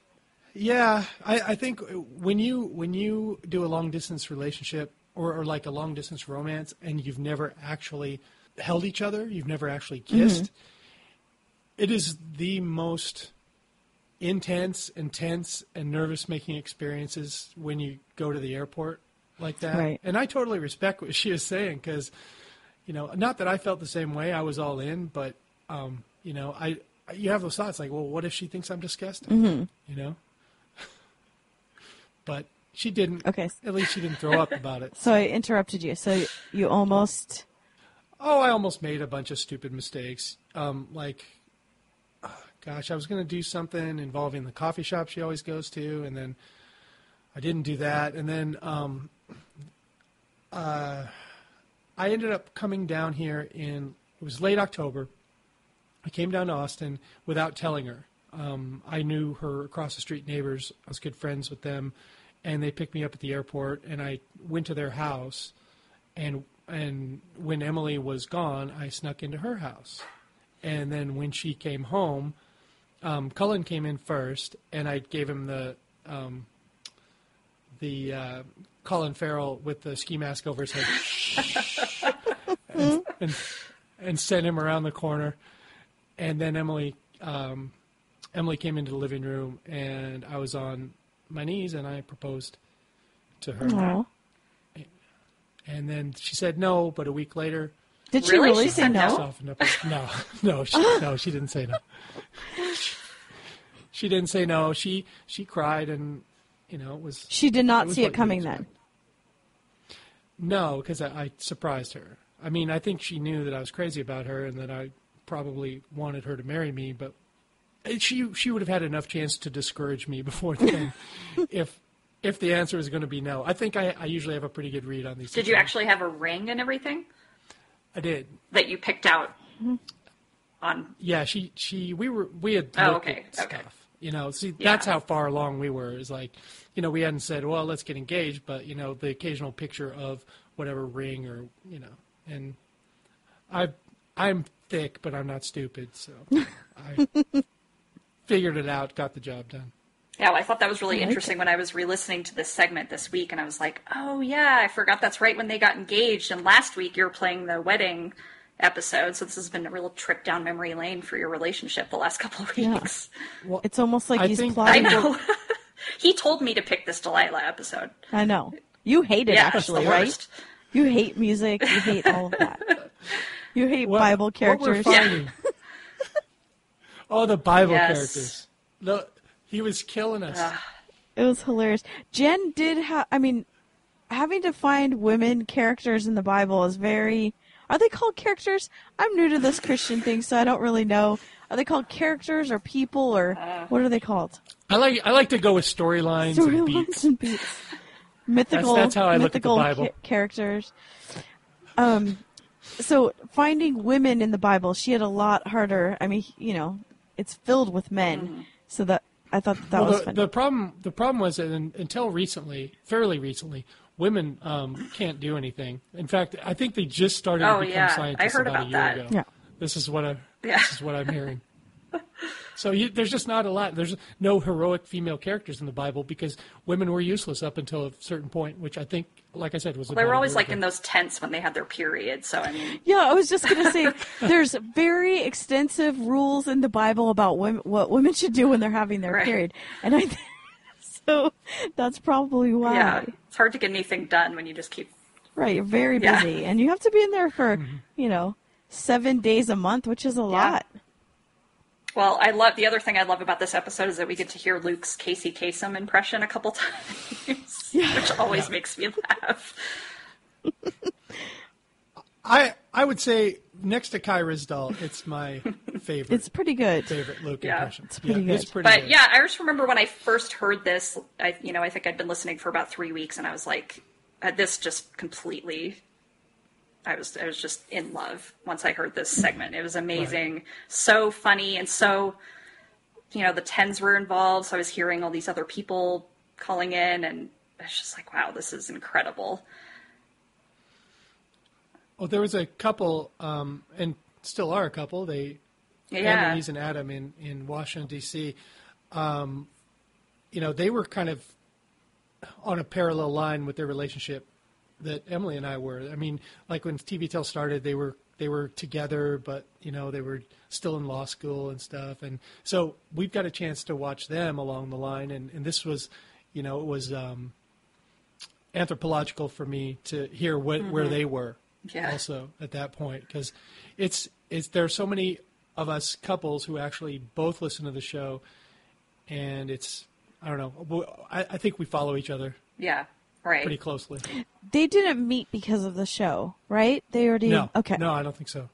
Yeah, I, I think when you when you do a long distance relationship or, or like a long distance romance and you've never actually held each other, you've never actually kissed, mm-hmm. it is the most intense, intense, and nervous making experiences when you go to the airport like that. Right. And I totally respect what she is saying because, you know, not that I felt the same way. I was all in, but um, you know, I you have those thoughts like, well, what if she thinks I'm disgusting? You know. but she didn't. Okay. At least she didn't throw up about it. So I interrupted you. So you almost Oh, I almost made a bunch of stupid mistakes. Um, like, gosh, I was going to do something involving the coffee shop she always goes to, and then I didn't do that, and then um, uh, I ended up coming down here in it was late October. I came down to Austin without telling her. Um, I knew her across the street neighbors. I was good friends with them, and they picked me up at the airport. And I went to their house, and and when Emily was gone, I snuck into her house. And then when she came home, um, Cullen came in first, and I gave him the um, the uh, Colin Farrell with the ski mask over his head, and, and, and sent him around the corner. And then Emily um, Emily came into the living room, and I was on my knees, and I proposed to her. Aw. And then she said no, but a week later, Did she Really? really She say no? no? up. No, no, she, no, she didn't say no. She didn't say no. She she cried, and you know it was She did not It see it coming then. no because I, I surprised her. I mean, I think she knew that I was crazy about her, and that I probably wanted her to marry me, but she she would have had enough chance to discourage me before then, if if the answer was going to be no. I think I, I usually have a pretty good read on these. Did you actually have a ring and everything I did. that you picked out mm-hmm. on? Yeah, she she we were we had Oh, okay, at okay. stuff. You know, see Yeah. that's how far along we were. Is like, you know, we hadn't said, well, let's get engaged, but you know, the occasional picture of whatever ring or you know, and I I'm thick, but I'm not stupid, so I figured it out, got the job done. Yeah, well, I thought that was really like interesting when I was re-listening to this segment this week, and I was like, "Oh yeah, I forgot that's right when they got engaged." And last week you were playing the wedding episode, so this has been a real trip down memory lane for your relationship the last couple of Yeah. weeks. It's almost like I he's think- I know. he told me to pick this Delilah episode. I know. You hate it Yeah, actually, right? You hate music. You hate all of that. You hate What- Bible What we're characters. finding. oh, the Bible Yes. characters. No, he was killing us. It was hilarious. Jen did have. I mean, having to find women characters in the Bible is very. Are they called characters? I'm new to this Christian thing, so I don't really know. Are they called characters or people or Uh, what are they called? I like I like to go with storylines and Storylines beats. and beats. Mythical. that's how I look at the mythical Bible. ca- characters. Um, so finding women in the Bible, she had a lot harder. I mean, you know, it's filled with men, so that I thought that, that well, was the, fun. the problem the problem was that un until recently, fairly recently, women um, can't do anything. In fact, I think they just started Oh, to become yeah. I scientists heard about, about a year that. ago. Yeah. This is what I Yeah. this is what I'm hearing. So you, there's just not a lot. There's no heroic female characters in the Bible because women were useless up until a certain point, which I think, like I said, was They were always like ago. in those tents when they had their period. So I mean, Yeah, I was just gonna say there's very extensive rules in the Bible about women, what women should do when they're having their Right. period, and I so that's probably why. yeah, it's hard to get anything done when you just keep. Right, you're very Yeah. busy, and you have to be in there for mm-hmm. you know seven days a month, which is a lot. Well, I love the other thing I love about this episode is that we get to hear Luke's Casey Kasem impression a couple times, which always makes me laugh. I I would say next to Kyra's doll, it's my favorite. It's pretty good. favorite Luke Yeah. impression. It's pretty yeah, It's good. pretty But good. yeah, I just remember when I first heard this. I, you know, I think I'd been listening for about three weeks, and I was like, uh, "This just completely." I was I was just in love once I heard this segment. It was amazing, so funny, and so you know the tens were involved. So I was hearing all these other people calling in, and it's just like, wow, this is incredible. Well, there was a couple, um, and still are a couple. They, Yeah, Annalise and Adam in in Washington D.C. Um, you know, they were kind of on a parallel line with their relationship that Emily and I were. I mean, like when TBTL started, they were they were together, but you know they were still in law school and stuff. And so we've got a chance to watch them along the line. And, and this was, you know, it was um, anthropological for me to hear what, where they were Yeah. also at that point because it's it's there are so many of us couples who actually both listen to the show, and it's I don't know. I, I think we follow each other yeah, right. pretty closely. They didn't meet because of the show, right? They already No, okay. no, I don't think so.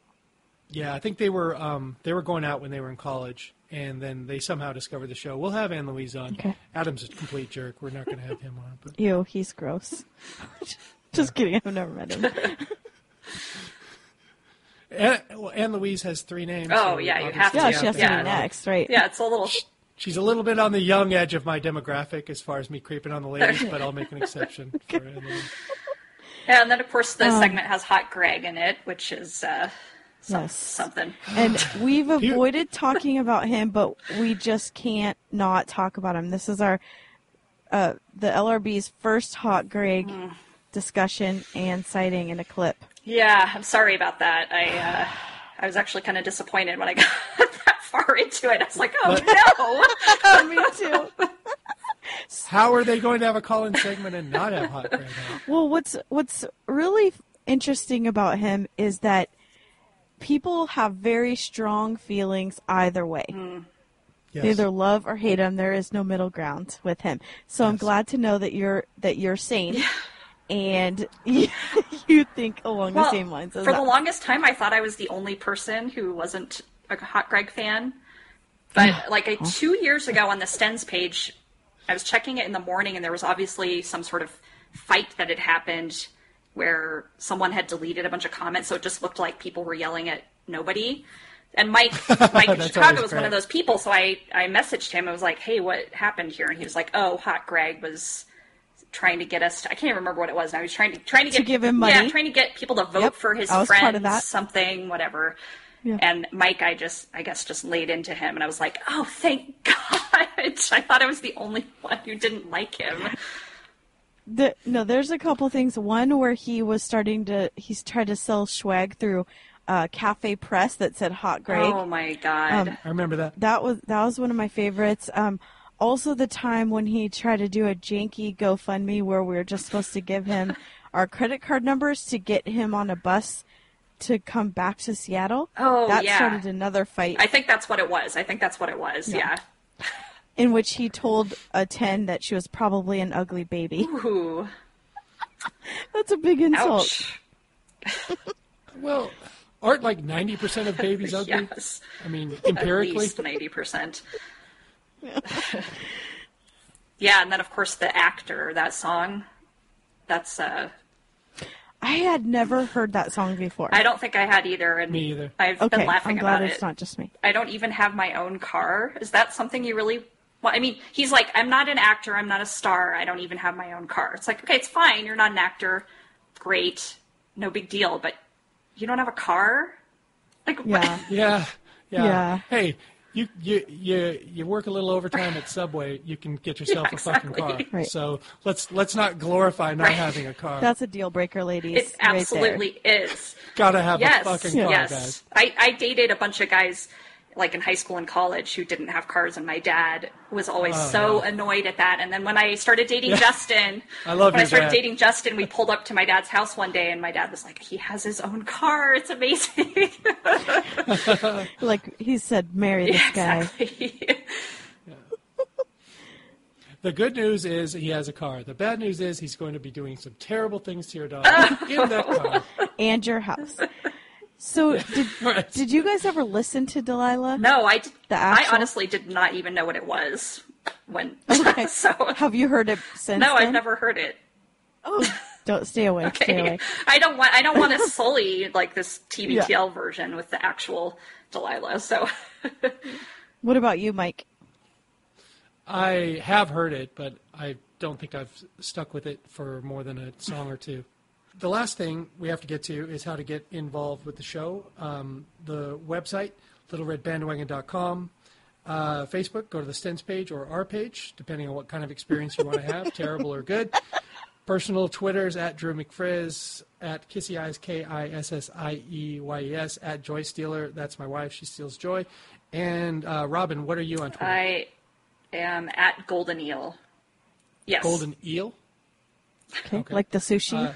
Yeah, I think they were um, they were going out when they were in college, and then they somehow discovered the show. We'll have Anne Louise on. Okay. Adam's a complete jerk. We're not going to have him on. But Ew, he's gross. Just kidding. I've never met him. Anne, well, Louise has three names. Oh, so yeah, you have to. Yeah, she has to Yeah. be next, right? Yeah, it's a little. She's a little bit on the young edge of my demographic as far as me creeping on the ladies, but I'll make an exception for Anne Yeah, and then of course the Um, segment has Hot Greg in it, which is uh, some, Yes. something. And we've avoided talking about him, but we just can't not talk about him. This is our uh, the LRB's first hot Greg Mm. discussion and sighting in a clip. Yeah, I'm sorry about that. I uh, I was actually kind of disappointed when I got that far into it. I was like, oh no. Me too. How are they going to have a call-in segment and not have Hot Greg on? Well, what's what's really interesting about him is that people have very strong feelings either way. Yes. They either love or hate him. There is no middle ground with him. So I'm glad to know that you're that you're sane and you, think along the same lines as for the longest time, I thought I was the only person who wasn't a Hot Greg fan. But like a, two years ago on the Stens page, I was checking it in the morning, and there was obviously some sort of fight that had happened where someone had deleted a bunch of comments, so it just looked like people were yelling at nobody. And Mike, Mike in Chicago was one of those people, so I, I messaged him. I was like, "Hey, what happened here?" And he was like, "Oh, Hot Greg was trying to get us. To, I can't even remember what it was. Now he was trying to trying to get give him money. Yeah, trying to get people to vote Yep, for his I was part friends, of that. something, whatever." Yeah. And Mike, I just, I guess, just laid into him, and I was like, "Oh, thank God!" I thought I was the only one who didn't like him. The, no, there's a couple things. One where he was starting to he's tried to sell swag through uh, CafePress that said Hot Greg. Oh my God! Um, I remember that. That was that was one of my favorites. Um, also, the time when he tried to do a janky GoFundMe where we were just supposed to give him our credit card numbers to get him on a bus to come back to Seattle. Oh, that yeah. started another fight I think that's what it was. I think that's what it was. Yeah. in which he told a ten that she was probably an ugly baby. Ooh. That's a big insult. Ouch. Well, aren't like 90% of babies ugly? Yes. I mean, At empirically. least ninety percent. yeah, and then of course the actor, that song. That's uh I had never heard that song before. I don't think I had either and Me either. I've okay, been laughing I'm glad about it's it. not just me. I don't even have my own car. Is that something you really well, I mean, he's like, I'm not an actor, I'm not a star, I don't even have my own car. It's like, okay, it's fine, you're not an actor. Great. No big deal, but you don't have a car? Like what- Yeah. Yeah, yeah. Yeah. Hey, you you you you work a little overtime at Subway, you can get yourself Yeah, a fucking car. Right. So let's let's not glorify not Right. having a car. That's a deal breaker, ladies. It right absolutely is. Gotta have yes, a fucking car, yes. guys. I, I dated a bunch of guys like in high school and college who didn't have cars, and my dad was always Oh, so yeah. annoyed at that. And then when I started dating Justin, I love when I started dad. dating Justin, we pulled up to my dad's house one day, and my dad was like, "He has his own car. It's amazing." Like he said, marry this guy. exactly. The good news is he has a car. The bad news is he's going to be doing some terrible things to your dog in that car. and your house. So did Right. did you guys ever listen to Delilah? no, I did, The I honestly did not even know what it was when. Okay. so Have you heard it since? no, I've never heard it. Oh, don't stay away. Stay Okay. away. I don't want I don't want to sully like this TBTL version with the actual Delilah. So What about you, Mike? I have heard it, but I don't think I've stuck with it for more than a song or two. The last thing we have to get to is how to get involved with the show. Um, the website, littleredbandwagon.com. Uh, Facebook, go to the Stents page or our page, depending on what kind of experience you want to have, terrible or good. Personal Twitters at Drew McFrizz, at Kissy Eyes, K I S S I E Y E S, at Joy Stealer. That's my wife. She steals joy. And uh, Robin, what are you on Twitter? I am at Golden Eel. Yes. Golden Eel? Okay. Okay. Like the sushi. Uh,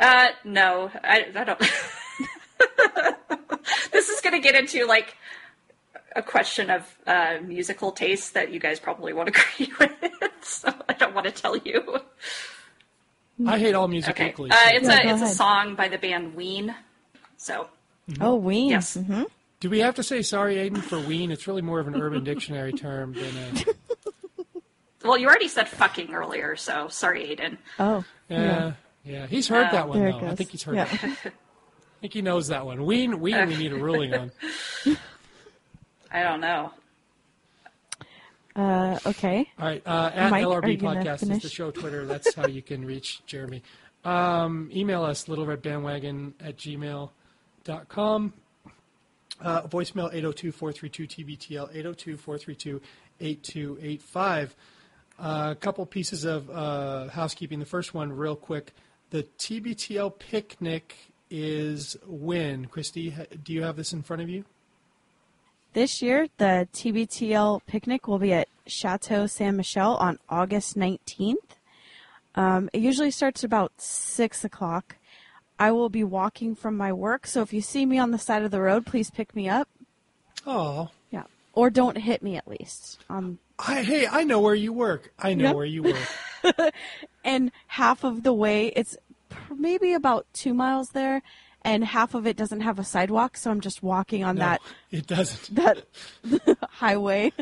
Uh no, I, I don't. this is going to get into like a question of uh, musical taste that you guys probably won't agree with. So I don't want to tell you. I hate all music Okay. equally. Uh, it's Yeah, a go it's a song by the band Ween. So Oh, Ween. Yes. hmm Do we have to say sorry, Aiden, for ween? It's really more of an Urban Dictionary term than a. Well, you already said fucking earlier, so sorry, Aiden. Oh. Yeah, yeah. Yeah, he's heard that one There though. I think he's heard. Yeah. That. I think he knows that one. Ween, ween. We need a ruling on. I don't know. Uh, okay. All right, uh, at Mike, LRB Podcast is the show Twitter. That's how you can reach Jeremy. Um, email us, littleredbandwagon at gmail.com. Uh, voicemail 802-432-TBTL, 802-432-8285. Uh, a couple pieces of uh, housekeeping. The first one, real quick. The TBTL picnic is when? Christy, do you have this in front of you? This year, the TBTL picnic will be at Chateau Ste. Michelle on August 19th. Um, it usually starts about 6 o'clock. I will be walking from my work, so if you see me on the side of the road, please pick me up. Oh, Yeah. Or don't hit me at least. Um, I, hey, I know where you work. I know Yep. where you work. and half of the way, it's maybe about two miles there, and half of it doesn't have a sidewalk, so I'm just walking on No, that it doesn't. that highway.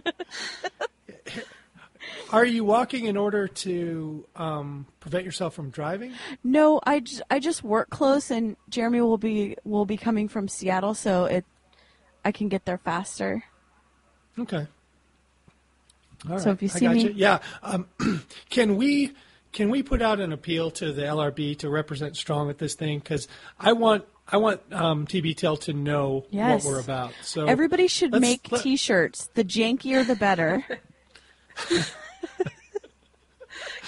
Are you walking in order to um, prevent yourself from driving? No, I, j- I just work close, and Jeremy will be will be coming from Seattle, so it I can get there faster. Okay. All So right, if you I see me- gotcha. yeah. Um, can we can we put out an appeal to the LRB to represent strong at this thing? Because I want I want um, TBTL to know Yes. what we're about. So Everybody should make let- T-shirts. The jankier, the better.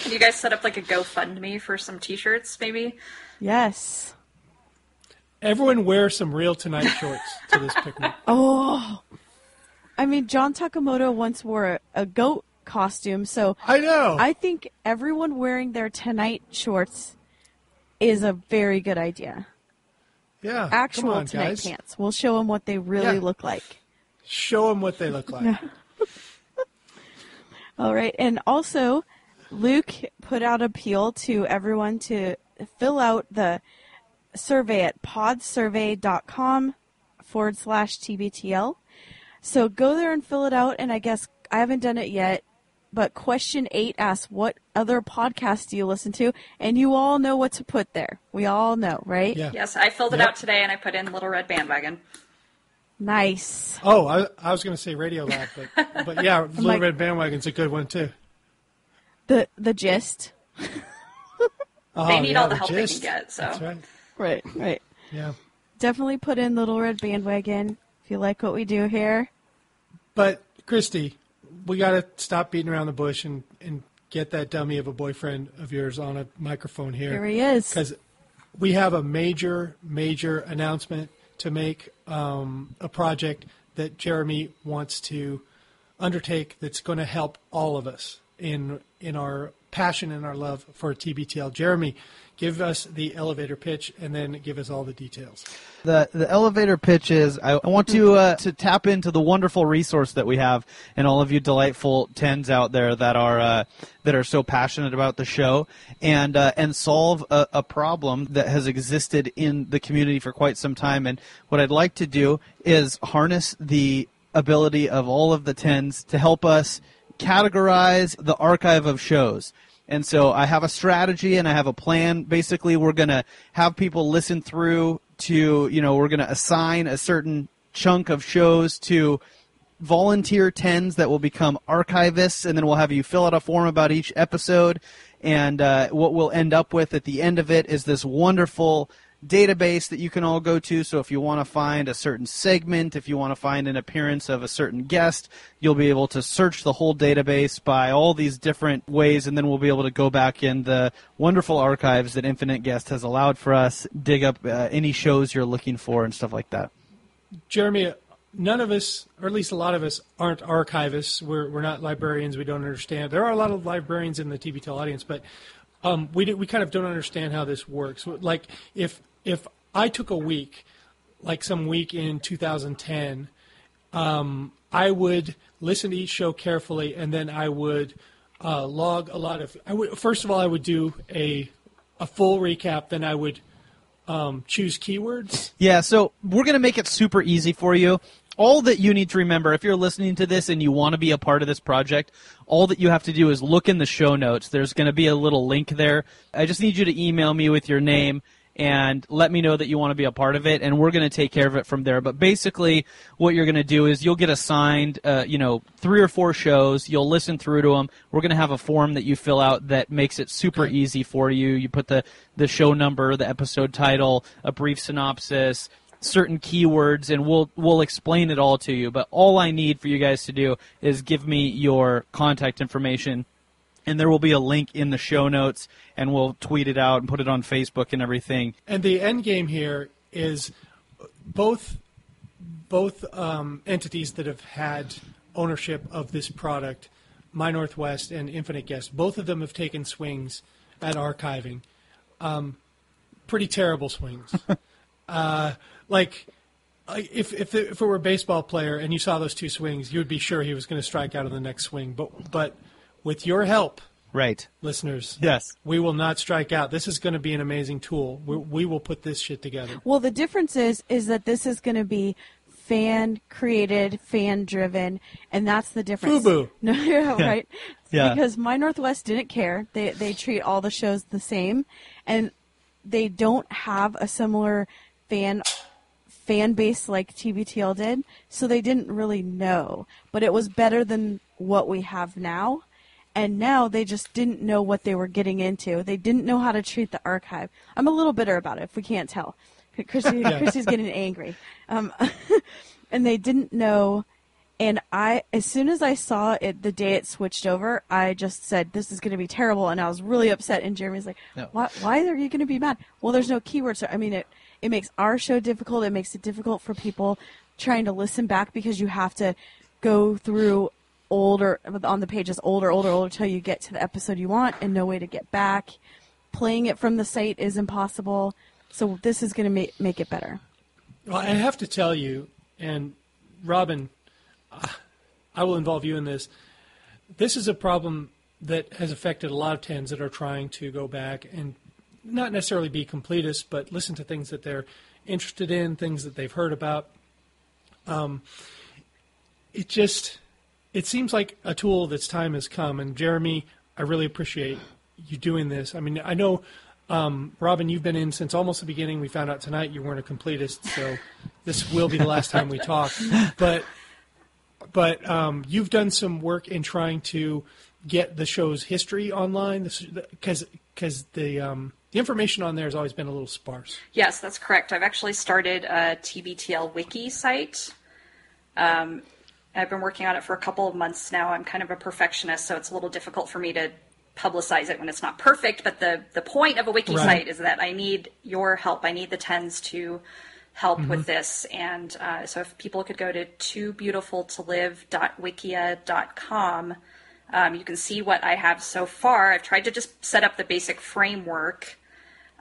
Can you guys set up like a GoFundMe for some T-shirts, maybe? yes. everyone wear some real tonight shorts to this picnic. Oh, I mean, John Takamoto once wore a, a goat costume, so I know. I think everyone wearing their Tonight shorts is a very good idea. yeah. Actual on, Tonight guys. pants. We'll show them what they really Yeah. look like. Show them what they look like. All right, and also, Luke put out appeal to everyone to fill out the survey at podsurvey.com forward slash TBTL. So go there and fill it out, and I guess I haven't done it yet, but question eight asks, What other podcasts do you listen to? And you all know what to put there. We all know, right? Yeah. Yes, I filled it Yep. out today and I put in Little Red Bandwagon. Nice. Oh, I, I was going to say Radiolab, but but yeah, Little like- Red Bandwagon's a good one too. The the gist. Oh, They need yeah, all the help they can get, so. That's right. Right, right. Yeah. Definitely put in Little Red Bandwagon if you like what we do here. But Christy, we got to stop beating around the bush and, and get that dummy of a boyfriend of yours on a microphone here. Here he is. Because we have a major, major announcement to make. Um, a project that Jeremy wants to undertake that's going to help all of us in in our passion and our love for TBTL. Jeremy, give us the elevator pitch and then give us all the details. The the elevator pitch is I, I want to uh, to tap into the wonderful resource that we have and all of you delightful tens out there that are uh, that are so passionate about the show and uh, and solve a, a problem that has existed in the community for quite some time and what I'd like to do is harness the ability of all of the tens to help us categorize the archive of shows. And so I have a strategy and I have a plan. Basically, we're going to have people listen through to, you know, we're going to assign a certain chunk of shows to volunteer tens that will become archivists, and then we'll have you fill out a form about each episode. And uh, what we'll end up with at the end of it is this wonderful database that you can all go to. So if you want to find a certain segment, if you want to find an appearance of a certain guest, you'll be able to search the whole database by all these different ways, and then we'll be able to go back in the wonderful archives that Infinite Guest has allowed for us, dig up uh, any shows you're looking for, and stuff like that. Jeremy, none of us, or at least a lot of us, aren't archivists. We're, we're not librarians. We don't understand. There are a lot of librarians in the TBTL audience, but um, we, we kind of don't understand how this works. Like, if, if I took a week, like some week in 2010, um, I would listen to each show carefully, and then I would uh, log a lot of. I would, first of all, I would do a, a full recap, then I would um, choose keywords. Yeah, so we're going to make it super easy for you. All that you need to remember, if you're listening to this and you want to be a part of this project, all that you have to do is look in the show notes. There's going to be a little link there. I just need you to email me with your name and let me know that you want to be a part of it, and we're going to take care of it from there. But basically, what you're going to do is you'll get assigned, uh, you know, three or four shows. You'll listen through to them. We're going to have a form that you fill out that makes it super easy for you. You put the the show number, the episode title, a brief synopsis, certain keywords and we'll we'll explain it all to you but all I need for you guys to do is give me your contact information and there will be a link in the show notes and we'll tweet it out and put it on Facebook and everything And the end game here is both both um, entities that have had ownership of this product, My Northwest and Infinite Guest, both of them have taken swings at archiving. Um, pretty terrible swings. uh, like if if it, if it were a baseball player and you saw those two swings, you would be sure he was going to strike out on the next swing. But but with your help, right listeners, Yes. we will not strike out. This is going to be an amazing tool. We, we will put this shit together. Well, the difference is is that this is going to be fan created, fan driven, and that's the difference. FUBU. No, yeah, right. Yeah. Because My Northwest didn't care. They they treat all the shows the same, and they don't have a similar fan fan base like TBTL did, so they didn't really know. But it was better than what we have now. And now they just didn't know what they were getting into. They didn't know how to treat the archive. I'm a little bitter about it, if we can't tell. Christy, Yeah. Christy's getting angry. Um, and they didn't know. And I, as soon as I saw it the day it switched over, I just said, "This is going to be terrible," and I was really upset. And Jeremy's like, No. "Why? Why are you going to be mad?" Well, there's no keywords. I mean, it it makes our show difficult. It makes it difficult for people trying to listen back because you have to go through older on the pages older, older, older till you get to the episode you want, and no way to get back. Playing it from the site is impossible. So this is going to make make it better. Well, I have to tell you, and Robin, I will involve you in this. This is a problem that has affected a lot of tens that are trying to go back and not necessarily be completists, but listen to things that they're interested in, things that they've heard about. Um, it just it seems like a tool that's time has come. And Jeremy, I really appreciate you doing this. I mean, I know. Um, Robin, you've been in since almost the beginning. We found out tonight you weren't a completist, so this will be the last time we talk. But but um, you've done some work in trying to get the show's history online because because the um, the information on there has always been a little sparse. Yes, that's correct. I've actually started a TBTL wiki site. Um, I've been working on it for a couple of months now. I'm kind of a perfectionist, so it's a little difficult for me to publicize it when it's not perfect. But the, the point of a wiki Right. site is that I need your help. I need the tens to help Mhm. with this. And uh, so if people could go to toobeautifultolive.wikia.com, um, you can see what I have so far. I've tried to just set up the basic framework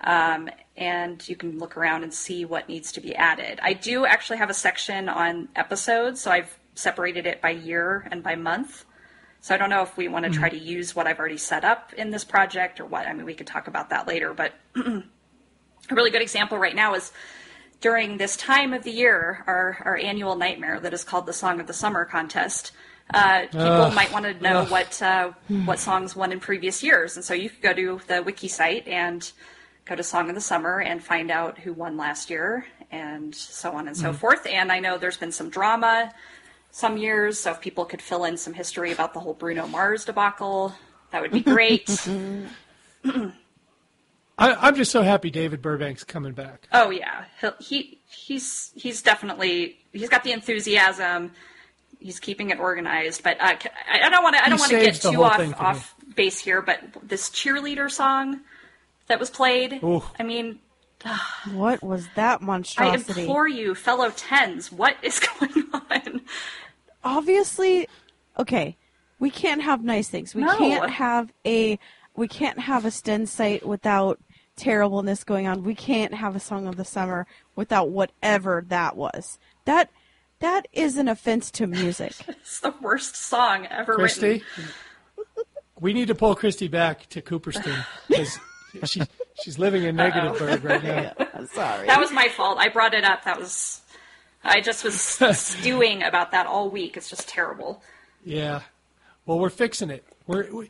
um, and you can look around and see what needs to be added. I do actually have a section on episodes, so I've separated it by year and by month. So I don't know if we want to try to use what I've already set up in this project or what. I mean, we could talk about that later, but a really good example right now is during this time of the year, our, our annual nightmare that is called the Song of the Summer contest. Uh, people Ugh. might want to know Ugh. what uh, what songs won in previous years, and so you could go to the wiki site and go to Song of the Summer and find out who won last year, and so on and so Mhm. forth. And I know there's been some drama some years, so if people could fill in some history about the whole Bruno Mars debacle, that would be great. I, I'm just so happy David Burbank's coming back. Oh yeah, He'll, he he's he's definitely he's got the enthusiasm. He's keeping it organized, but uh, I I don't want to I don't want to get too off me. off base here. But this cheerleader song that was played, Ooh. I mean, What was that monstrosity? I implore you, fellow tens, what is going on? Obviously, okay, we can't have nice things. We No. can't have a we can't have a Sten site without terribleness going on. We can't have a song of the summer without whatever that was. That that is an offense to music. It's the worst song ever Christy, written. we need to pull Christy back to Cooperstown because she She's living in Negativeburg right now. Sorry. That was my fault. I brought it up. That was. I just was stewing about that all week. It's just terrible. Yeah. Well, we're fixing it. We're. We,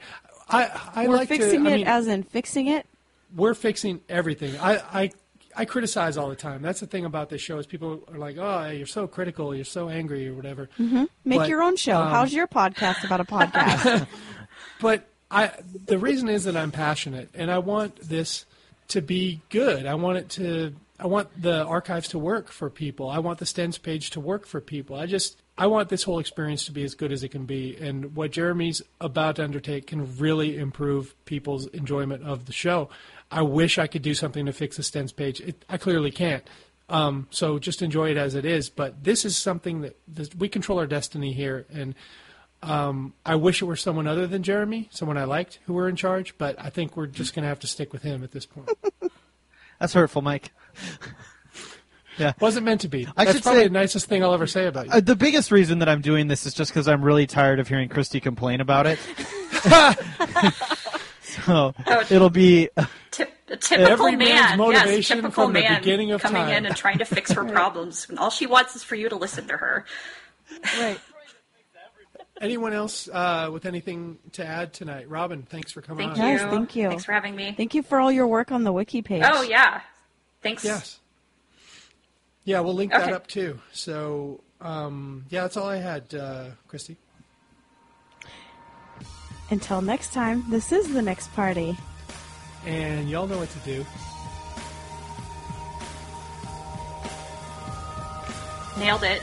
I. I We're like fixing to. I it mean, as in fixing it. we're fixing everything. I, I I criticize all the time. That's the thing about this show is people are like, "Oh, you're so critical, you're so angry, or whatever." Make But, your own show. um, How's your podcast about a podcast? But I the reason is that I'm passionate and I want this to be good. I want it to I want the archives to work for people. I want the Stens page to work for people. I just I want this whole experience to be as good as it can be and what Jeremy's about to undertake can really improve people's enjoyment of the show. I wish I could do something to fix the Stens page. It, I clearly can't. Um, so just enjoy it as it is. But this is something that we control our destiny here, and um, I wish it were someone other than Jeremy, someone I liked, who were in charge. But I think we're just going to have to stick with him at this point. That's hurtful, Mike. yeah. Wasn't meant to be. I That's should probably say- the nicest thing I'll ever say about you. Uh, the biggest reason that I'm doing this is just because I'm really tired of hearing Christy complain about it. so it'll be Tip, a typical Every man's man, yes, motivation typical from the man beginning of coming time. in and trying to fix her problems. And all she wants is for you to listen to her. right. Anyone else uh, with anything to add tonight? Robin, thanks for coming Thank on. you. Yes, thank you. Thanks for having me. Thank you for all your work on the wiki page. Oh yeah, thanks. Yes. Yeah, we'll link Okay. that up too. So, um, yeah, that's all I had, uh, Christy. Until next time, this is the next party. And y'all know what to do. Nailed it.